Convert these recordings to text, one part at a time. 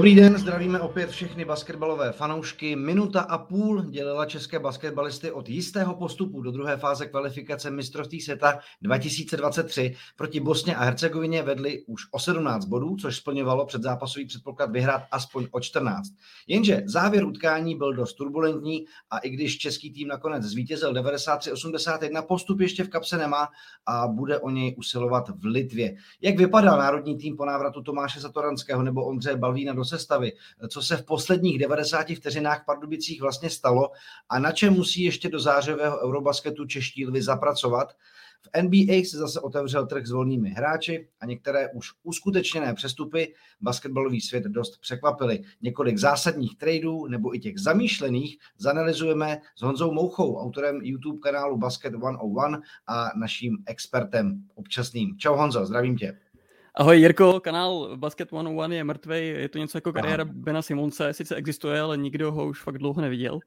Dobrý den, zdravíme opět všechny basketbalové fanoušky. Minuta a půl dělila české basketbalisty od jistého postupu do druhé fáze kvalifikace mistrovství světa 2023. Proti Bosně a Hercegovině vedli už o 17 bodů, což splňovalo před zápasový předpoklad vyhrát aspoň o 14. Jenže závěr utkání byl dost turbulentní a i když český tým nakonec zvítězil 93-81, postup ještě v kapse nemá a bude o něj usilovat v Litvě. Jak vypadal národní tým po návratu Tomáše Satoranského nebo Ondřeje Balvína do sestavy, co se v posledních 90 vteřinách v Pardubicích vlastně stalo a na čem musí ještě do zářivého Eurobasketu čeští lvy zapracovat. V NBA se zase otevřel trh s volnými hráči a některé už uskutečněné přestupy basketbalový svět dost překvapily. Několik zásadních tradeů nebo i těch zamýšlených zanalizujeme s Honzou Mouchou, autorem YouTube kanálu Basket 101 a naším expertem občasným. Čau Honzo, zdravím tě. Ahoj Jirko, kanál Basket 101 je mrtvý, je to něco jako kariéra Aha. Bena Simonce, sice existuje, ale nikdo ho už fakt dlouho neviděl.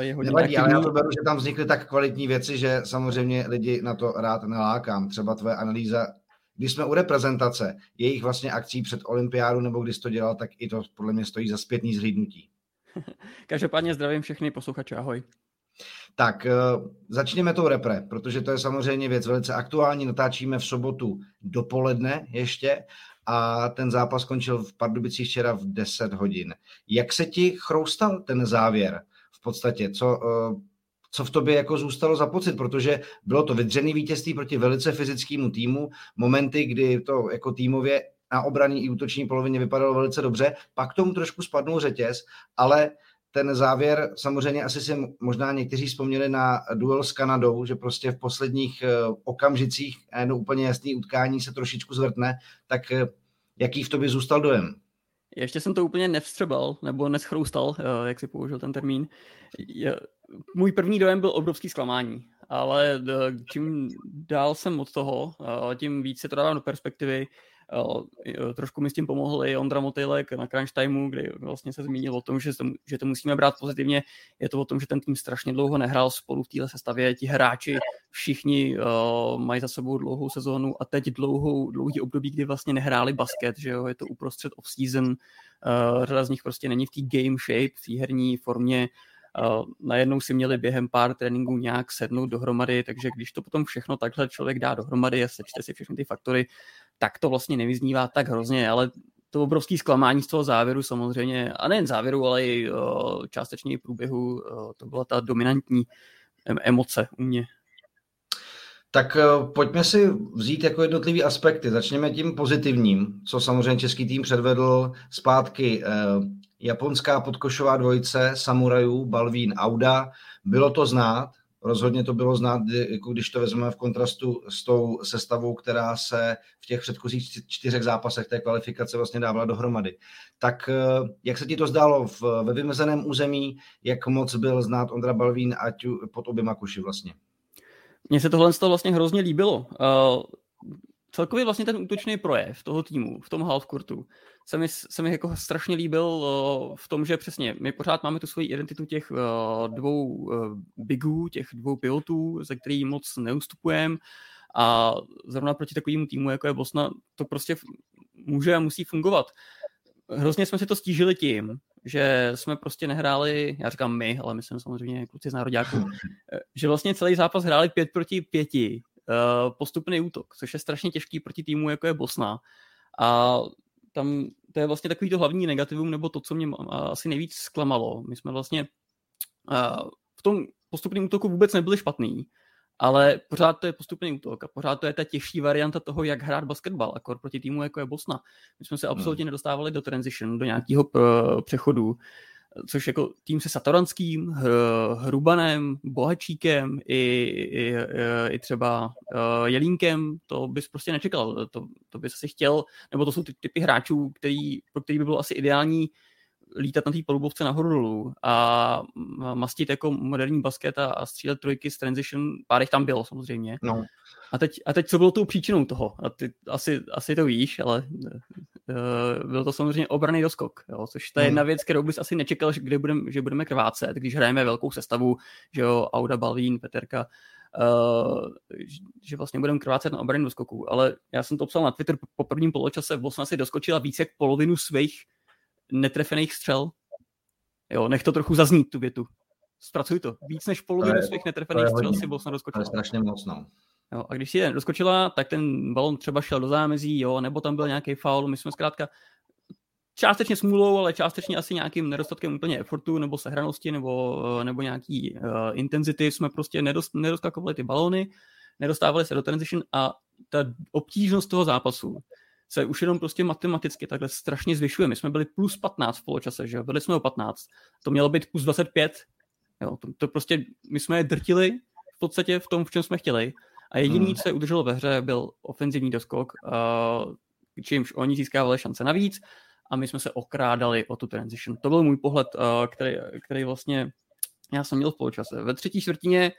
Je hodně Nevadí, aktivní. ale já to beru, že tam vznikly tak kvalitní věci, že samozřejmě lidi na to rád nelákám. Třeba tvoje analýza, když jsme u reprezentace, jejich vlastně akcí před olympiádu, nebo když to dělal, tak i to podle mě stojí za zpětný zhlídnutí. Každopádně zdravím všechny posluchače, ahoj. Tak eh, začněme tou repre, protože to je samozřejmě věc velice aktuální. Natáčíme v sobotu dopoledne ještě a ten zápas skončil v Pardubicích včera v 10 hodin. Jak se ti chroustal ten závěr v podstatě? Co, eh, co v tobě jako zůstalo za pocit, protože bylo to vydřený vítězství proti velice fyzickému týmu, momenty, kdy to jako týmově na obraný i útoční polovině vypadalo velice dobře, pak tomu trošku spadnul řetěz, ale ten závěr, samozřejmě asi si možná někteří vzpomněli na duel s Kanadou, že prostě v posledních eh, okamžicích jedno úplně jasný utkání se trošičku zvrtne, tak eh, jaký v tobě zůstal dojem? Ještě jsem to úplně nevstřebal, nebo neschroustal, eh, jak si použil ten termín. Můj první dojem byl obrovský zklamání, ale čím dál jsem od toho, tím víc se to dávám do perspektivy. Trošku mi s tím pomohl i Ondra Motylek na crunch timeu, kdy vlastně se zmínil o tom, že to, že to musíme brát pozitivně. Je to o tom, že ten tým strašně dlouho nehrál spolu v téhle sestavě. Ti hráči všichni uh, mají za sebou dlouhou sezónu a teď dlouhou, dlouhý období, kdy vlastně nehráli basket, že jo, je to uprostřed off-season. Uh, řada z nich prostě není v té game shape, v té herní formě. Najednou si měli během pár tréninků nějak sednout dohromady, takže když to potom všechno takhle člověk dá dohromady a sečte si všechny ty faktory, tak to vlastně nevyznívá tak hrozně, ale to obrovský zklamání z toho závěru samozřejmě, a nejen závěru, ale i částečně i průběhu, to byla ta dominantní emoce u mě. Tak uh, pojďme si vzít jako jednotlivý aspekty. Začněme tím pozitivním, co samozřejmě český tým předvedl zpátky. Japonská podkošová dvojice samurajů, Balvín, Auda. Bylo to znát, Rozhodně to bylo znát, jako když to vezmeme v kontrastu s tou sestavou, která se v těch předchozích čtyřech zápasech té kvalifikace vlastně dávala dohromady. Tak eh, jak se ti to zdálo v, ve vymezeném území, jak moc byl znát Ondra Balvín ať pod oběma kuši vlastně? Mně se tohle vlastně hrozně líbilo. Celkově vlastně ten útočný projev toho týmu v tom halfcourtu se mi, se mi jako strašně líbil uh, v tom, že přesně my pořád máme tu svoji identitu těch uh, dvou uh, bigů, těch dvou pilotů, ze kterých moc neustupujeme a zrovna proti takovému týmu, jako je Bosna, to prostě může a musí fungovat. Hrozně jsme si to stížili tím, že jsme prostě nehráli, já říkám my, ale myslím samozřejmě kluci z nároďáků, že vlastně celý zápas hráli pět proti pěti, postupný útok, což je strašně těžký proti týmu, jako je Bosna. A tam to je vlastně takový to hlavní negativum, nebo to, co mě asi nejvíc zklamalo. My jsme vlastně uh, v tom postupném útoku vůbec nebyli špatný, ale pořád to je postupný útok a pořád to je ta těžší varianta toho, jak hrát basketbal, akor proti týmu, jako je Bosna. My jsme se hmm. absolutně nedostávali do transition, do nějakého přechodu což jako tým se Satoranským, Hrubanem, Bohačíkem i, i, i třeba uh, Jelínkem, to bys prostě nečekal. To, to bys asi chtěl, nebo to jsou ty typy hráčů, který, pro který by bylo asi ideální lítat na té polubovce nahoru dolů a mastit jako moderní basket a, a střílet trojky z transition, pár jich tam bylo samozřejmě. No. A teď, a teď co bylo tou příčinou toho? A ty asi, asi to víš, ale uh, byl to samozřejmě obraný doskok, jo? což to je jedna věc, kterou bys asi nečekal, že, kde budem, že budeme krvácet, když hrajeme velkou sestavu, že jo, Auda, Balvín, Peterka, uh, že vlastně budeme krvácet na obraný doskoku, ale já jsem to psal na Twitter po prvním poločase, Bosna si doskočila více jak polovinu svých netrefených střel. Jo, nech to trochu zaznít, tu větu. Zpracuj to. Víc než polovinu svých netrefených střel si Bosna doskočila. To je strašně moc, no. Jo, a když si je doskočila, tak ten balon třeba šel do zámezí, jo, nebo tam byl nějaký faul. My jsme zkrátka částečně smůlou, ale částečně asi nějakým nedostatkem úplně effortu nebo sehranosti nebo, nebo nějaký uh, intenzity jsme prostě nedost, nedoskakovali ty balóny, nedostávali se do transition a ta obtížnost toho zápasu se už jenom prostě matematicky takhle strašně zvyšuje. My jsme byli plus 15 v poločase, že jo? byli jsme o 15. To mělo být plus 25. Jo? To, to prostě, my jsme je drtili v podstatě v tom, v čem jsme chtěli. A jediný, hmm. co se udrželo ve hře, byl ofenzivní doskok, uh, čímž oni získávali šance navíc a my jsme se okrádali o tu transition. To byl můj pohled, uh, který, který vlastně já jsem měl v poločase. Ve třetí čtvrtině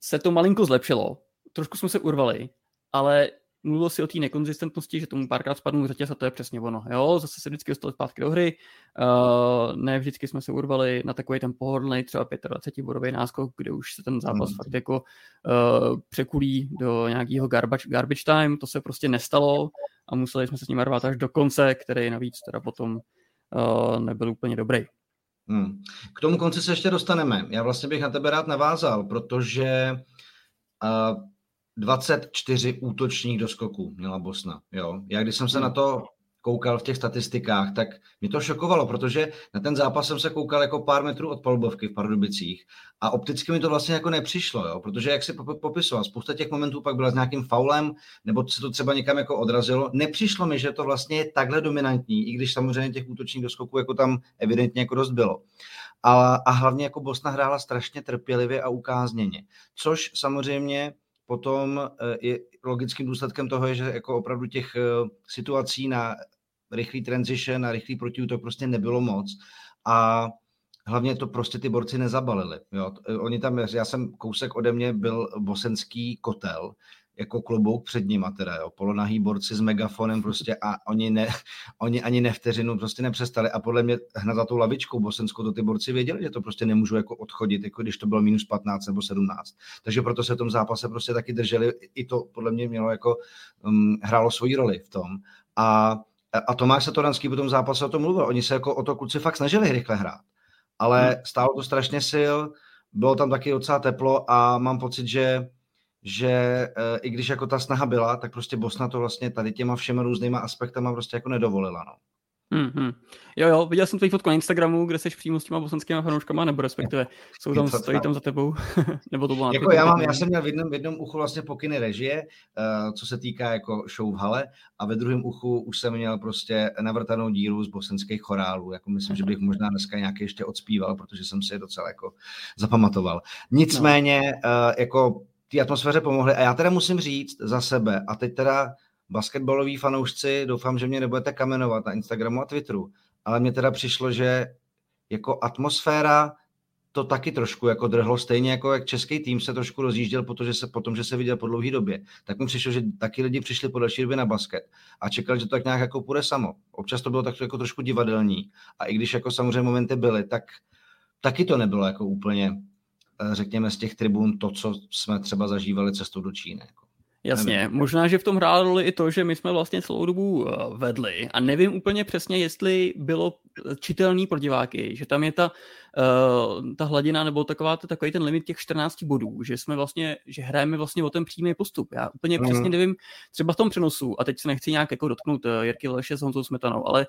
se to malinko zlepšilo, trošku jsme se urvali, ale mluvil si o té nekonzistentnosti, že tomu párkrát spadnul řetěz a to je přesně ono. Jo, zase se vždycky dostali zpátky do hry, uh, ne vždycky jsme se urvali na takový ten pohodlný třeba 25 bodový náskok, kde už se ten zápas mm. fakt jako uh, překulí do nějakého garbage, garbage time, to se prostě nestalo a museli jsme se s ním rvát až do konce, který navíc teda potom uh, nebyl úplně dobrý. Hmm. K tomu konci se ještě dostaneme. Já vlastně bych na tebe rád navázal, protože uh, 24 útočních doskoků měla Bosna. Jo? Já když jsem se na to koukal v těch statistikách, tak mě to šokovalo, protože na ten zápas jsem se koukal jako pár metrů od palubovky v Pardubicích a opticky mi to vlastně jako nepřišlo, jo? protože jak si popisoval, spousta těch momentů pak byla s nějakým faulem, nebo se to třeba někam jako odrazilo. Nepřišlo mi, že to vlastně je takhle dominantní, i když samozřejmě těch útočních doskoků jako tam evidentně jako dost bylo. A, a hlavně jako Bosna hrála strašně trpělivě a ukázněně, což samozřejmě potom eh, je logickým důsledkem toho je, že jako opravdu těch eh, situací na rychlý transition, na rychlý protiútok prostě nebylo moc a hlavně to prostě ty borci nezabalili. Jo. Oni tam, já jsem kousek ode mě byl bosenský kotel, jako klobouk před nima teda, jo, polonahý borci s megafonem prostě a oni, ne, oni ani ne vteřinu prostě nepřestali a podle mě hned za tou lavičkou bosenskou to ty borci věděli, že to prostě nemůžu jako odchodit, jako když to bylo minus 15 nebo 17. Takže proto se v tom zápase prostě taky drželi, i to podle mě mělo jako, um, hrálo svoji roli v tom a a Tomáš Satoranský po tom zápase o tom mluvil. Oni se jako o to kluci fakt snažili rychle hrát. Ale hmm. stálo to strašně sil, bylo tam taky docela teplo a mám pocit, že že e, i když jako ta snaha byla, tak prostě Bosna to vlastně tady těma všema různýma aspektama prostě jako nedovolila, no. Mm-hmm. Jo, jo, viděl jsem tvoji fotku na Instagramu, kde jsi přímo s těma bosanskými fanouškama, nebo respektive jsou tam, stojí tam za tebou, nebo to bylo jako já, mám, já jsem měl v jednom, v jednom uchu vlastně pokyny režie, uh, co se týká jako show v hale, a ve druhém uchu už jsem měl prostě navrtanou dílu z bosenských chorálů, jako myslím, že bych možná dneska nějaký ještě odspíval, protože jsem si je docela jako zapamatoval. Nicméně, no. uh, jako té atmosféře pomohly. A já teda musím říct za sebe, a teď teda basketbaloví fanoušci, doufám, že mě nebudete kamenovat na Instagramu a Twitteru, ale mně teda přišlo, že jako atmosféra to taky trošku jako drhlo, stejně jako jak český tým se trošku rozjížděl, protože se, potom, že se viděl po dlouhé době, tak mi přišlo, že taky lidi přišli po další době na basket a čekali, že to tak nějak jako půjde samo. Občas to bylo tak jako trošku divadelní a i když jako samozřejmě momenty byly, tak taky to nebylo jako úplně řekněme, z těch tribun to, co jsme třeba zažívali cestou do Číny. Jako. Jasně, nevím. možná, že v tom hrálo roli i to, že my jsme vlastně celou dobu eh, vedli a nevím úplně přesně, jestli bylo čitelný pro diváky, že tam je ta, uh, ta hladina nebo taková, takový ten limit těch 14 bodů, že jsme vlastně, že hrajeme vlastně o ten přímý postup. Já úplně mm. přesně nevím, třeba v tom přenosu, a teď se nechci nějak jako dotknout Jirky Leše s Honzou Smetanou, ale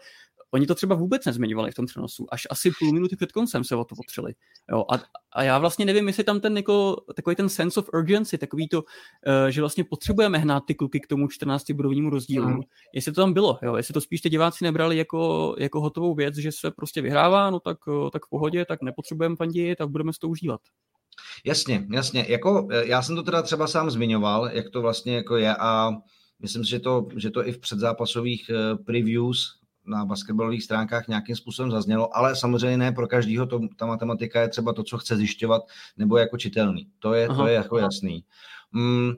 Oni to třeba vůbec nezmiňovali v tom přenosu, až asi půl minuty před koncem se o to potřeli. Jo, a, a, já vlastně nevím, jestli tam ten jako, takový ten sense of urgency, takový to, uh, že vlastně potřebujeme hnát ty kluky k tomu 14 bodovnímu rozdílu, mm. jestli to tam bylo, jo, jestli to spíš ty diváci nebrali jako, jako hotovou věc, že se prostě vyhrává, no tak, tak v pohodě, tak nepotřebujeme fandit, tak budeme s to užívat. Jasně, jasně. Jako, e, já jsem to teda třeba sám zmiňoval, jak to vlastně jako je a myslím si, že to, že to i v předzápasových e, previews na basketbalových stránkách nějakým způsobem zaznělo, ale samozřejmě ne pro každýho to, ta matematika je třeba to, co chce zjišťovat, nebo jako čitelný. To je, to je jako jasný. Mm,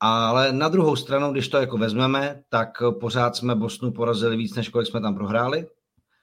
ale na druhou stranu, když to jako vezmeme, tak pořád jsme Bosnu porazili víc, než kolik jsme tam prohráli.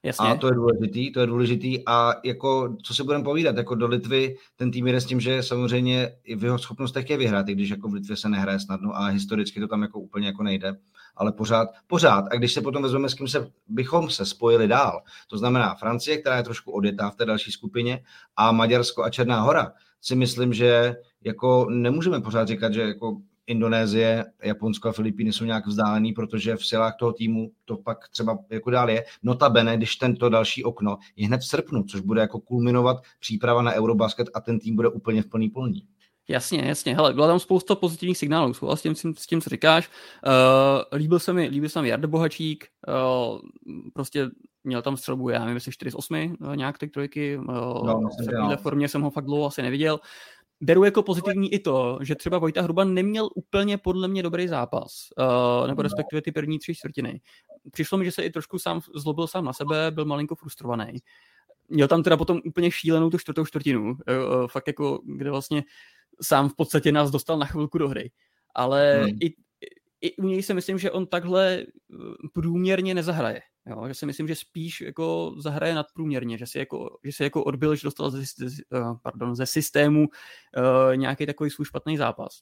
Jasně. A to je důležitý, to je důležitý a jako, co si budeme povídat, jako do Litvy ten tým jde s tím, že samozřejmě v jeho schopnostech je vyhrát, i když jako v Litvě se nehraje snadno a historicky to tam jako úplně jako nejde ale pořád, pořád. A když se potom vezmeme, s kým se, bychom se spojili dál, to znamená Francie, která je trošku odjetá v té další skupině, a Maďarsko a Černá hora, si myslím, že jako nemůžeme pořád říkat, že jako Indonésie, Japonsko a Filipíny jsou nějak vzdálený, protože v silách toho týmu to pak třeba jako dál je. Notabene, když tento další okno je hned v srpnu, což bude jako kulminovat příprava na Eurobasket a ten tým bude úplně v plný polní. Jasně, jasně. Hele, byla tam spousta pozitivních signálů, souhlasím s tím, s tím, co říkáš. Uh, líbil se mi, líbil se mi Jarda Bohačík, uh, prostě měl tam střelbu, já nevím, jestli 4 z 8, uh, nějak ty trojky. Uh, no, v formě jsem ho fakt dlouho asi neviděl beru jako pozitivní i to, že třeba Vojta Hruba neměl úplně podle mě dobrý zápas, uh, nebo respektive ty první tři čtvrtiny. Přišlo mi, že se i trošku sám zlobil sám na sebe, byl malinko frustrovaný. Měl tam teda potom úplně šílenou tu čtvrtou čtvrtinu, uh, fakt jako, kde vlastně sám v podstatě nás dostal na chvilku do hry. Ale hmm. i, i u něj si myslím, že on takhle průměrně nezahraje. Jo, že si myslím, že spíš jako zahraje nadprůměrně, že si jako, že si jako odbil, že dostal ze, eh, pardon, ze systému uh, nějaký takový svůj špatný zápas.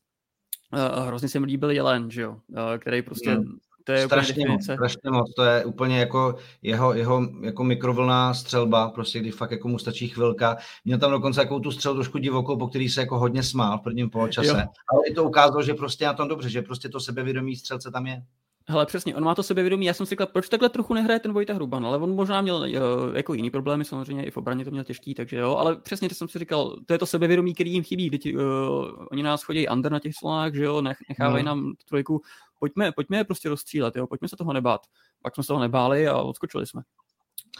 Uh, hrozně se mi líbil Jelen, že jo, uh, který prostě mm. To je strašně moc, strašně moc, to je úplně jako jeho, jeho jako mikrovlná střelba, prostě kdy fakt jako mu stačí chvilka. Měl tam dokonce jako tu střelu trošku divokou, po který se jako hodně smál v prvním poločase, ale i to ukázalo, že prostě na tom dobře, že prostě to sebevědomí střelce tam je. Hele, přesně, on má to sebevědomí. Já jsem si říkal, proč takhle trochu nehraje ten Vojta Hruban, ale on možná měl uh, jako jiný problémy, samozřejmě i v obraně to měl těžký, takže jo, ale přesně to jsem si říkal, to je to sebevědomí, který jim chybí. Teď, uh, oni nás chodí under na těch slonách, že jo, nech, nechávají no. nám trojku. Pojďme, pojďme je prostě rozstřílet, jo, pojďme se toho nebát. Pak jsme se toho nebáli a odskočili jsme.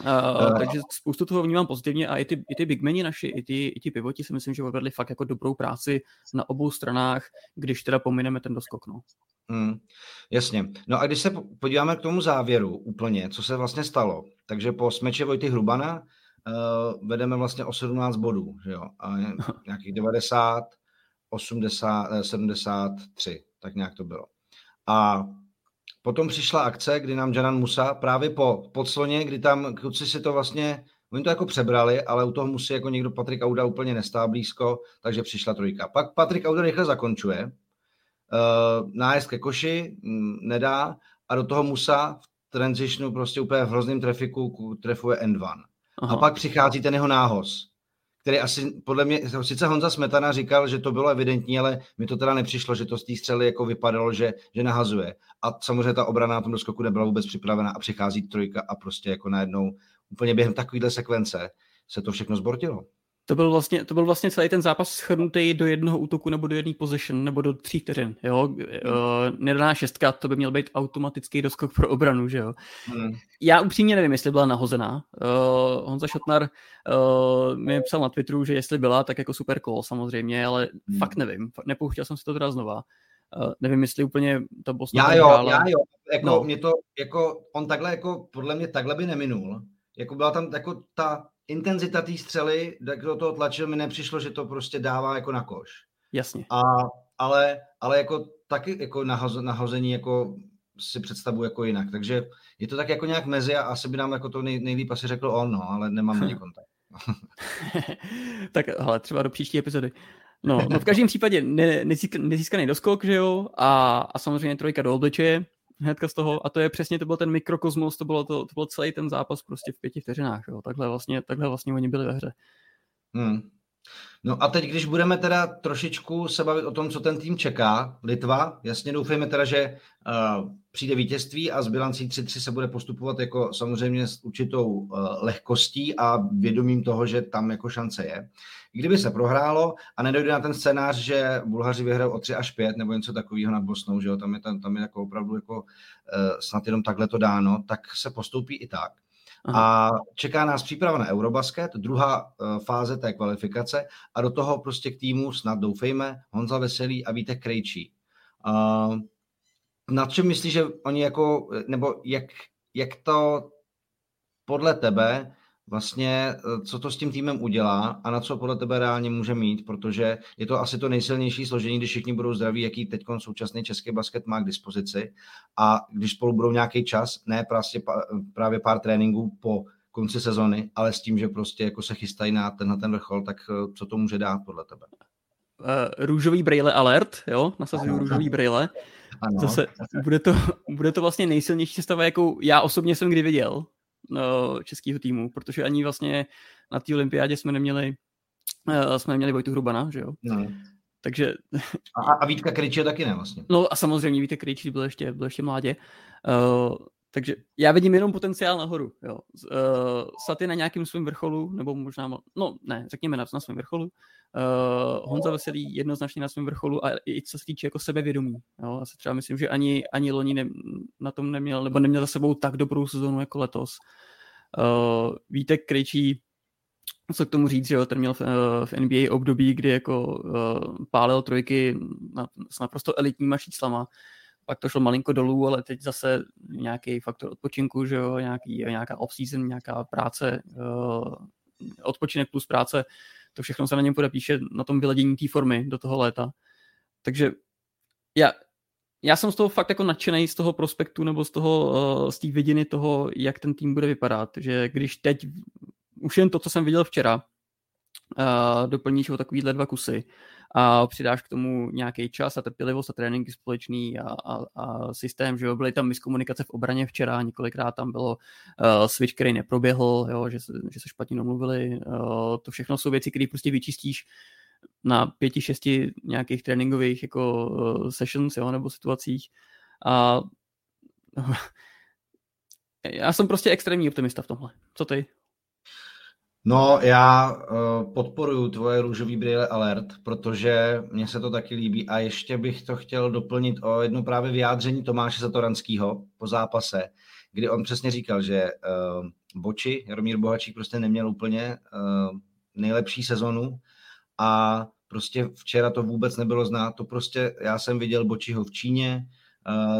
Uh, uh, takže spoustu toho vnímám pozitivně a i ty, i ty bigmeni naši, i ty, i ty pivoti si myslím, že odvedli fakt jako dobrou práci na obou stranách, když teda pomineme ten doskok. No. Hmm, jasně. No a když se podíváme k tomu závěru úplně, co se vlastně stalo, takže po smeče Vojty Hrubana uh, vedeme vlastně o 17 bodů, že jo, a nějakých 90, 80, 73, tak nějak to bylo. A potom přišla akce, kdy nám Janan Musa právě po podsloně, kdy tam kluci si to vlastně, oni to jako přebrali, ale u toho musí jako někdo Patrik Auda úplně nestá blízko, takže přišla trojka. Pak Patrik Auda rychle zakončuje, uh, nájezd ke koši m, mm, nedá a do toho Musa v transitionu prostě úplně v hrozném trafiku trefuje end one. Aha. A pak přichází ten jeho nához, který asi podle mě, sice Honza Smetana říkal, že to bylo evidentní, ale mi to teda nepřišlo, že to z té střely jako vypadalo, že, že nahazuje. A samozřejmě ta obrana na tom doskoku nebyla vůbec připravena a přichází trojka a prostě jako najednou úplně během takovéhle sekvence se to všechno zbortilo. To byl, vlastně, to byl vlastně celý ten zápas schrnutý do jednoho útoku nebo do jedné position nebo do tří vteřin. Jo? Uh, nedaná šestka, to by měl být automatický doskok pro obranu, že jo. Hmm. Já upřímně nevím, jestli byla nahozená. Uh, Honza Šotnar uh, mi psal na Twitteru, že jestli byla, tak jako super call samozřejmě, ale hmm. fakt nevím. Nepouštěl jsem si to teda znova. Uh, nevím, jestli úplně ta Bosna Já jo, hrála. já jo. Jako, no. mě to, jako, on takhle, jako, podle mě takhle by neminul. Jako byla tam jako ta intenzita té střely, kdo toho tlačil, mi nepřišlo, že to prostě dává jako na koš. Jasně. A, ale, ale jako taky jako nahoz, nahození jako si představu jako jinak. Takže je to tak jako nějak mezi a asi by nám jako to nej, nejlíp asi řekl on, no, ale nemám ani kontakt. tak ale třeba do příští epizody. No, no v každém případě ne, nezískaný doskok, že jo, a, a samozřejmě trojka do obličeje, hnedka z toho, a to je přesně, to byl ten mikrokosmos, to bylo, to, to byl celý ten zápas prostě v pěti vteřinách, jo. Takhle vlastně, takhle vlastně oni byli ve hře. Hmm. No a teď, když budeme teda trošičku se bavit o tom, co ten tým čeká, Litva, jasně doufejme teda, že uh, přijde vítězství a s bilancí 3-3 se bude postupovat jako samozřejmě s určitou uh, lehkostí a vědomím toho, že tam jako šance je. Kdyby se prohrálo a nedojde na ten scénář, že Bulhaři vyhrajou o 3 až 5 nebo něco takového nad Bosnou, že jo, tam je, tam, tam je jako opravdu jako uh, snad jenom takhle to dáno, tak se postoupí i tak. Aha. A čeká nás příprava na Eurobasket, druhá uh, fáze té kvalifikace a do toho prostě k týmu snad doufejme Honza Veselý a Vítek Krejčí. Uh, na čem myslíš, že oni jako, nebo jak, jak to podle tebe vlastně, eh, co to s tím týmem udělá a na co podle tebe reálně může mít, protože je to asi to nejsilnější složení, když všichni budou zdraví, jaký teď současný český basket má k dispozici a když spolu budou nějaký čas, ne prostě právě pár tréninků po konci sezony, ale s tím, že prostě jako se chystají na ten, na ten vrchol, tak eh, co to může dát podle tebe? Uh, růžový brýle alert, jo, nasazuju růžový brýle. ano. zase bude to, bude to vlastně nejsilnější sestava, jakou já osobně jsem kdy viděl českého týmu, protože ani vlastně na té olympiádě jsme neměli uh, jsme neměli Vojtu Hrubana, že jo? No. Takže... A, a Vítka Kryče taky ne vlastně. No a samozřejmě Vítek Kryče byl ještě, byl ještě mládě. Uh, takže já vidím jenom potenciál nahoru. Jo. Uh, Saty na nějakém svém vrcholu, nebo možná, no ne, řekněme na, na svém vrcholu. Uh, Honza Veselý jednoznačně na svém vrcholu a i co se týče jako sebevědomí. Jo. Já třeba myslím, že ani, ani loni ne, na tom neměl, nebo neměl za sebou tak dobrou sezonu jako letos. Uh, Vítek Krejčí, co k tomu říct, že jo, ten měl v, v NBA období, kdy jako uh, pálil trojky na, s naprosto elitníma číslama pak to šlo malinko dolů, ale teď zase nějaký faktor odpočinku, že jo, nějaký, nějaká off-season, nějaká práce, uh, odpočinek plus práce, to všechno se na něm podepíše na tom vyledění té formy do toho léta. Takže já, já jsem z toho fakt jako nadšený z toho prospektu nebo z toho, uh, z té vidiny toho, jak ten tým bude vypadat, že když teď už jen to, co jsem viděl včera, uh, doplníš o takovýhle dva kusy, a přidáš k tomu nějaký čas a trpělivost a tréninky společný a, a, a systém, že jo, byly tam miskomunikace v obraně včera, několikrát tam bylo uh, switch, který neproběhl, jo, že, se, že se špatně domluvili, uh, to všechno jsou věci, které prostě vyčistíš na pěti, šesti nějakých tréninkových jako uh, sessions, jo, nebo situacích a já jsem prostě extrémní optimista v tomhle. Co ty? No, já uh, podporuji tvoje růžový brýle alert, protože mně se to taky líbí. A ještě bych to chtěl doplnit o jedno právě vyjádření Tomáše Zatoranského po zápase, kdy on přesně říkal, že uh, Boči, Jaromír Bohačík prostě neměl úplně uh, nejlepší sezonu. A prostě včera to vůbec nebylo znát, to prostě, já jsem viděl Bočiho v Číně,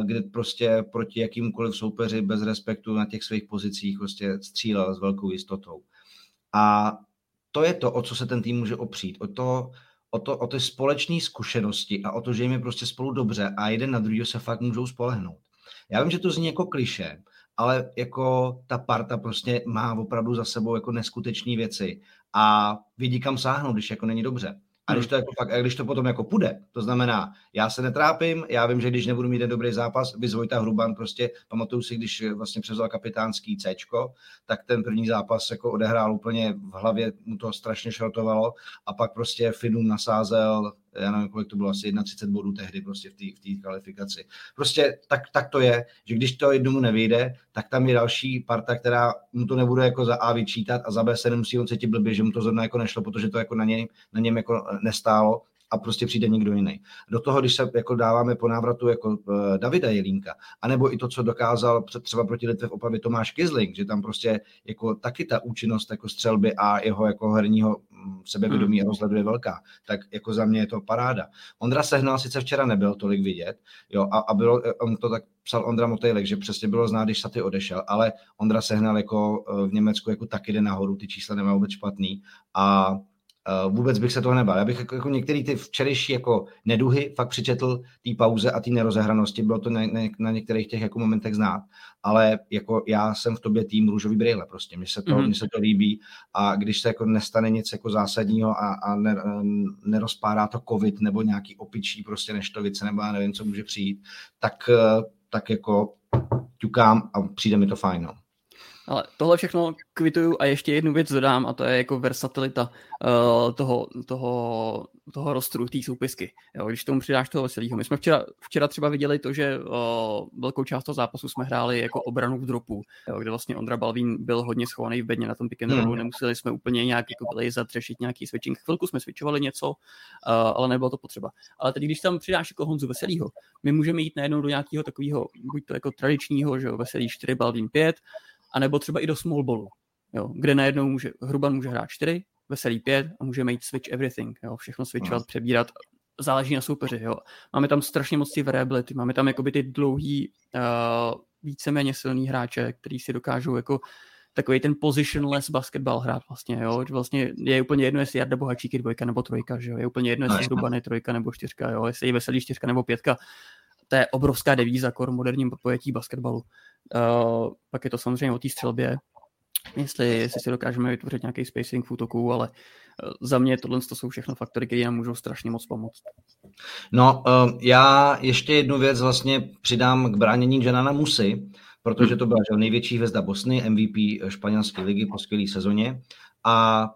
kde prostě proti jakýmkoliv soupeři bez respektu na těch svých pozicích prostě střílel s velkou jistotou. A to je to, o co se ten tým může opřít. O to, o, to, o ty společné zkušenosti a o to, že jim je prostě spolu dobře a jeden na druhého se fakt můžou spolehnout. Já vím, že to zní jako kliše, ale jako ta parta prostě má opravdu za sebou jako neskutečné věci a vidí kam sáhnout, když jako není dobře. A když to, jako fakt, a když to potom jako půjde, to znamená, já se netrápím, já vím, že když nebudu mít ten dobrý zápas, vy Vojta Hruban prostě, pamatuju si, když vlastně převzal kapitánský C, tak ten první zápas jako odehrál úplně v hlavě, mu to strašně šrotovalo a pak prostě Finum nasázel já nevím, kolik to bylo, asi 31 bodů tehdy prostě v té v kvalifikaci. Prostě tak, tak to je, že když to jednomu nevyjde, tak tam je další parta, která mu to nebude jako za A vyčítat a za B se nemusí on cítit blbě, že mu to zrovna jako nešlo, protože to jako na, něm, na něm jako nestálo a prostě přijde někdo jiný. Do toho, když se jako dáváme po návratu jako uh, Davida Jelínka, anebo i to, co dokázal před, třeba proti Litve v Opavě Tomáš Kizling, že tam prostě jako taky ta účinnost jako střelby a jeho jako herního mm, sebevědomí a hmm. rozhledu je velká, tak jako za mě je to paráda. Ondra Sehnal sice včera nebyl tolik vidět, jo, a, a bylo, on to tak psal Ondra Motejlek, že přesně bylo znát, když Saty odešel, ale Ondra Sehnal jako eh, v Německu jako taky jde nahoru, ty čísla nemá vůbec špatný a vůbec bych se toho nebál. Já bych jako, jako některé ty včerejší jako neduhy fakt přičetl té pauze a té nerozehranosti, bylo to na, na, na některých těch jako momentech znát, ale jako já jsem v tobě tým růžový brýle prostě, mně se to, mm-hmm. mně se to líbí a když se jako nestane nic jako zásadního a, a ne, nerozpárá to covid nebo nějaký opičí prostě neštovice nebo já nevím, co může přijít, tak, eh, tak jako ťukám a přijde mi to fajn. No. Ale tohle všechno kvituju a ještě jednu věc dodám a to je jako versatilita uh, toho, toho, toho rostru, té soupisky. Jo, když tomu přidáš toho veselého. My jsme včera, včera třeba viděli to, že uh, velkou část toho zápasu jsme hráli jako obranu v dropu, jo, kde vlastně Ondra Balvín byl hodně schovaný v bedně na tom pick and rollu, hmm. nemuseli jsme úplně nějak jako vylejzat, řešit nějaký switching. Chvilku jsme switchovali něco, uh, ale nebylo to potřeba. Ale teď, když tam přidáš jako Honzu Veselýho, my můžeme jít najednou do nějakého takového, buď to jako tradičního, že jo, Veselý 4, Balvín 5, anebo třeba i do small ballu, jo, kde najednou může, Hruban může hrát 4, Veselý 5 a může mít switch everything, jo, všechno switchovat, no. přebírat, záleží na soupeři, jo. Máme tam strašně moc ty variability, máme tam jakoby ty dlouhý, uh, víceméně silný hráče, který si dokážou jako takový ten positionless basketball hrát vlastně, jo, vlastně je úplně jedno, jestli Jarda Bohačík je dvojka nebo trojka, že jo, je úplně jedno, jestli no, Hruban je trojka nebo čtyřka, jo, jestli je Veselý čtyřka nebo pětka, to je obrovská devíza kor moderním pojetí basketbalu. Uh, pak je to samozřejmě o té střelbě. jestli, jestli si dokážeme vytvořit nějaký spacing v útoku, ale eh, za mě tohle to jsou všechno faktory, které nám můžou strašně moc pomoct. No, já ještě jednu věc vlastně přidám k bránění Janana Musy, protože to byla největší hvězda Bosny, MVP španělské ligy po skvělé sezóně. A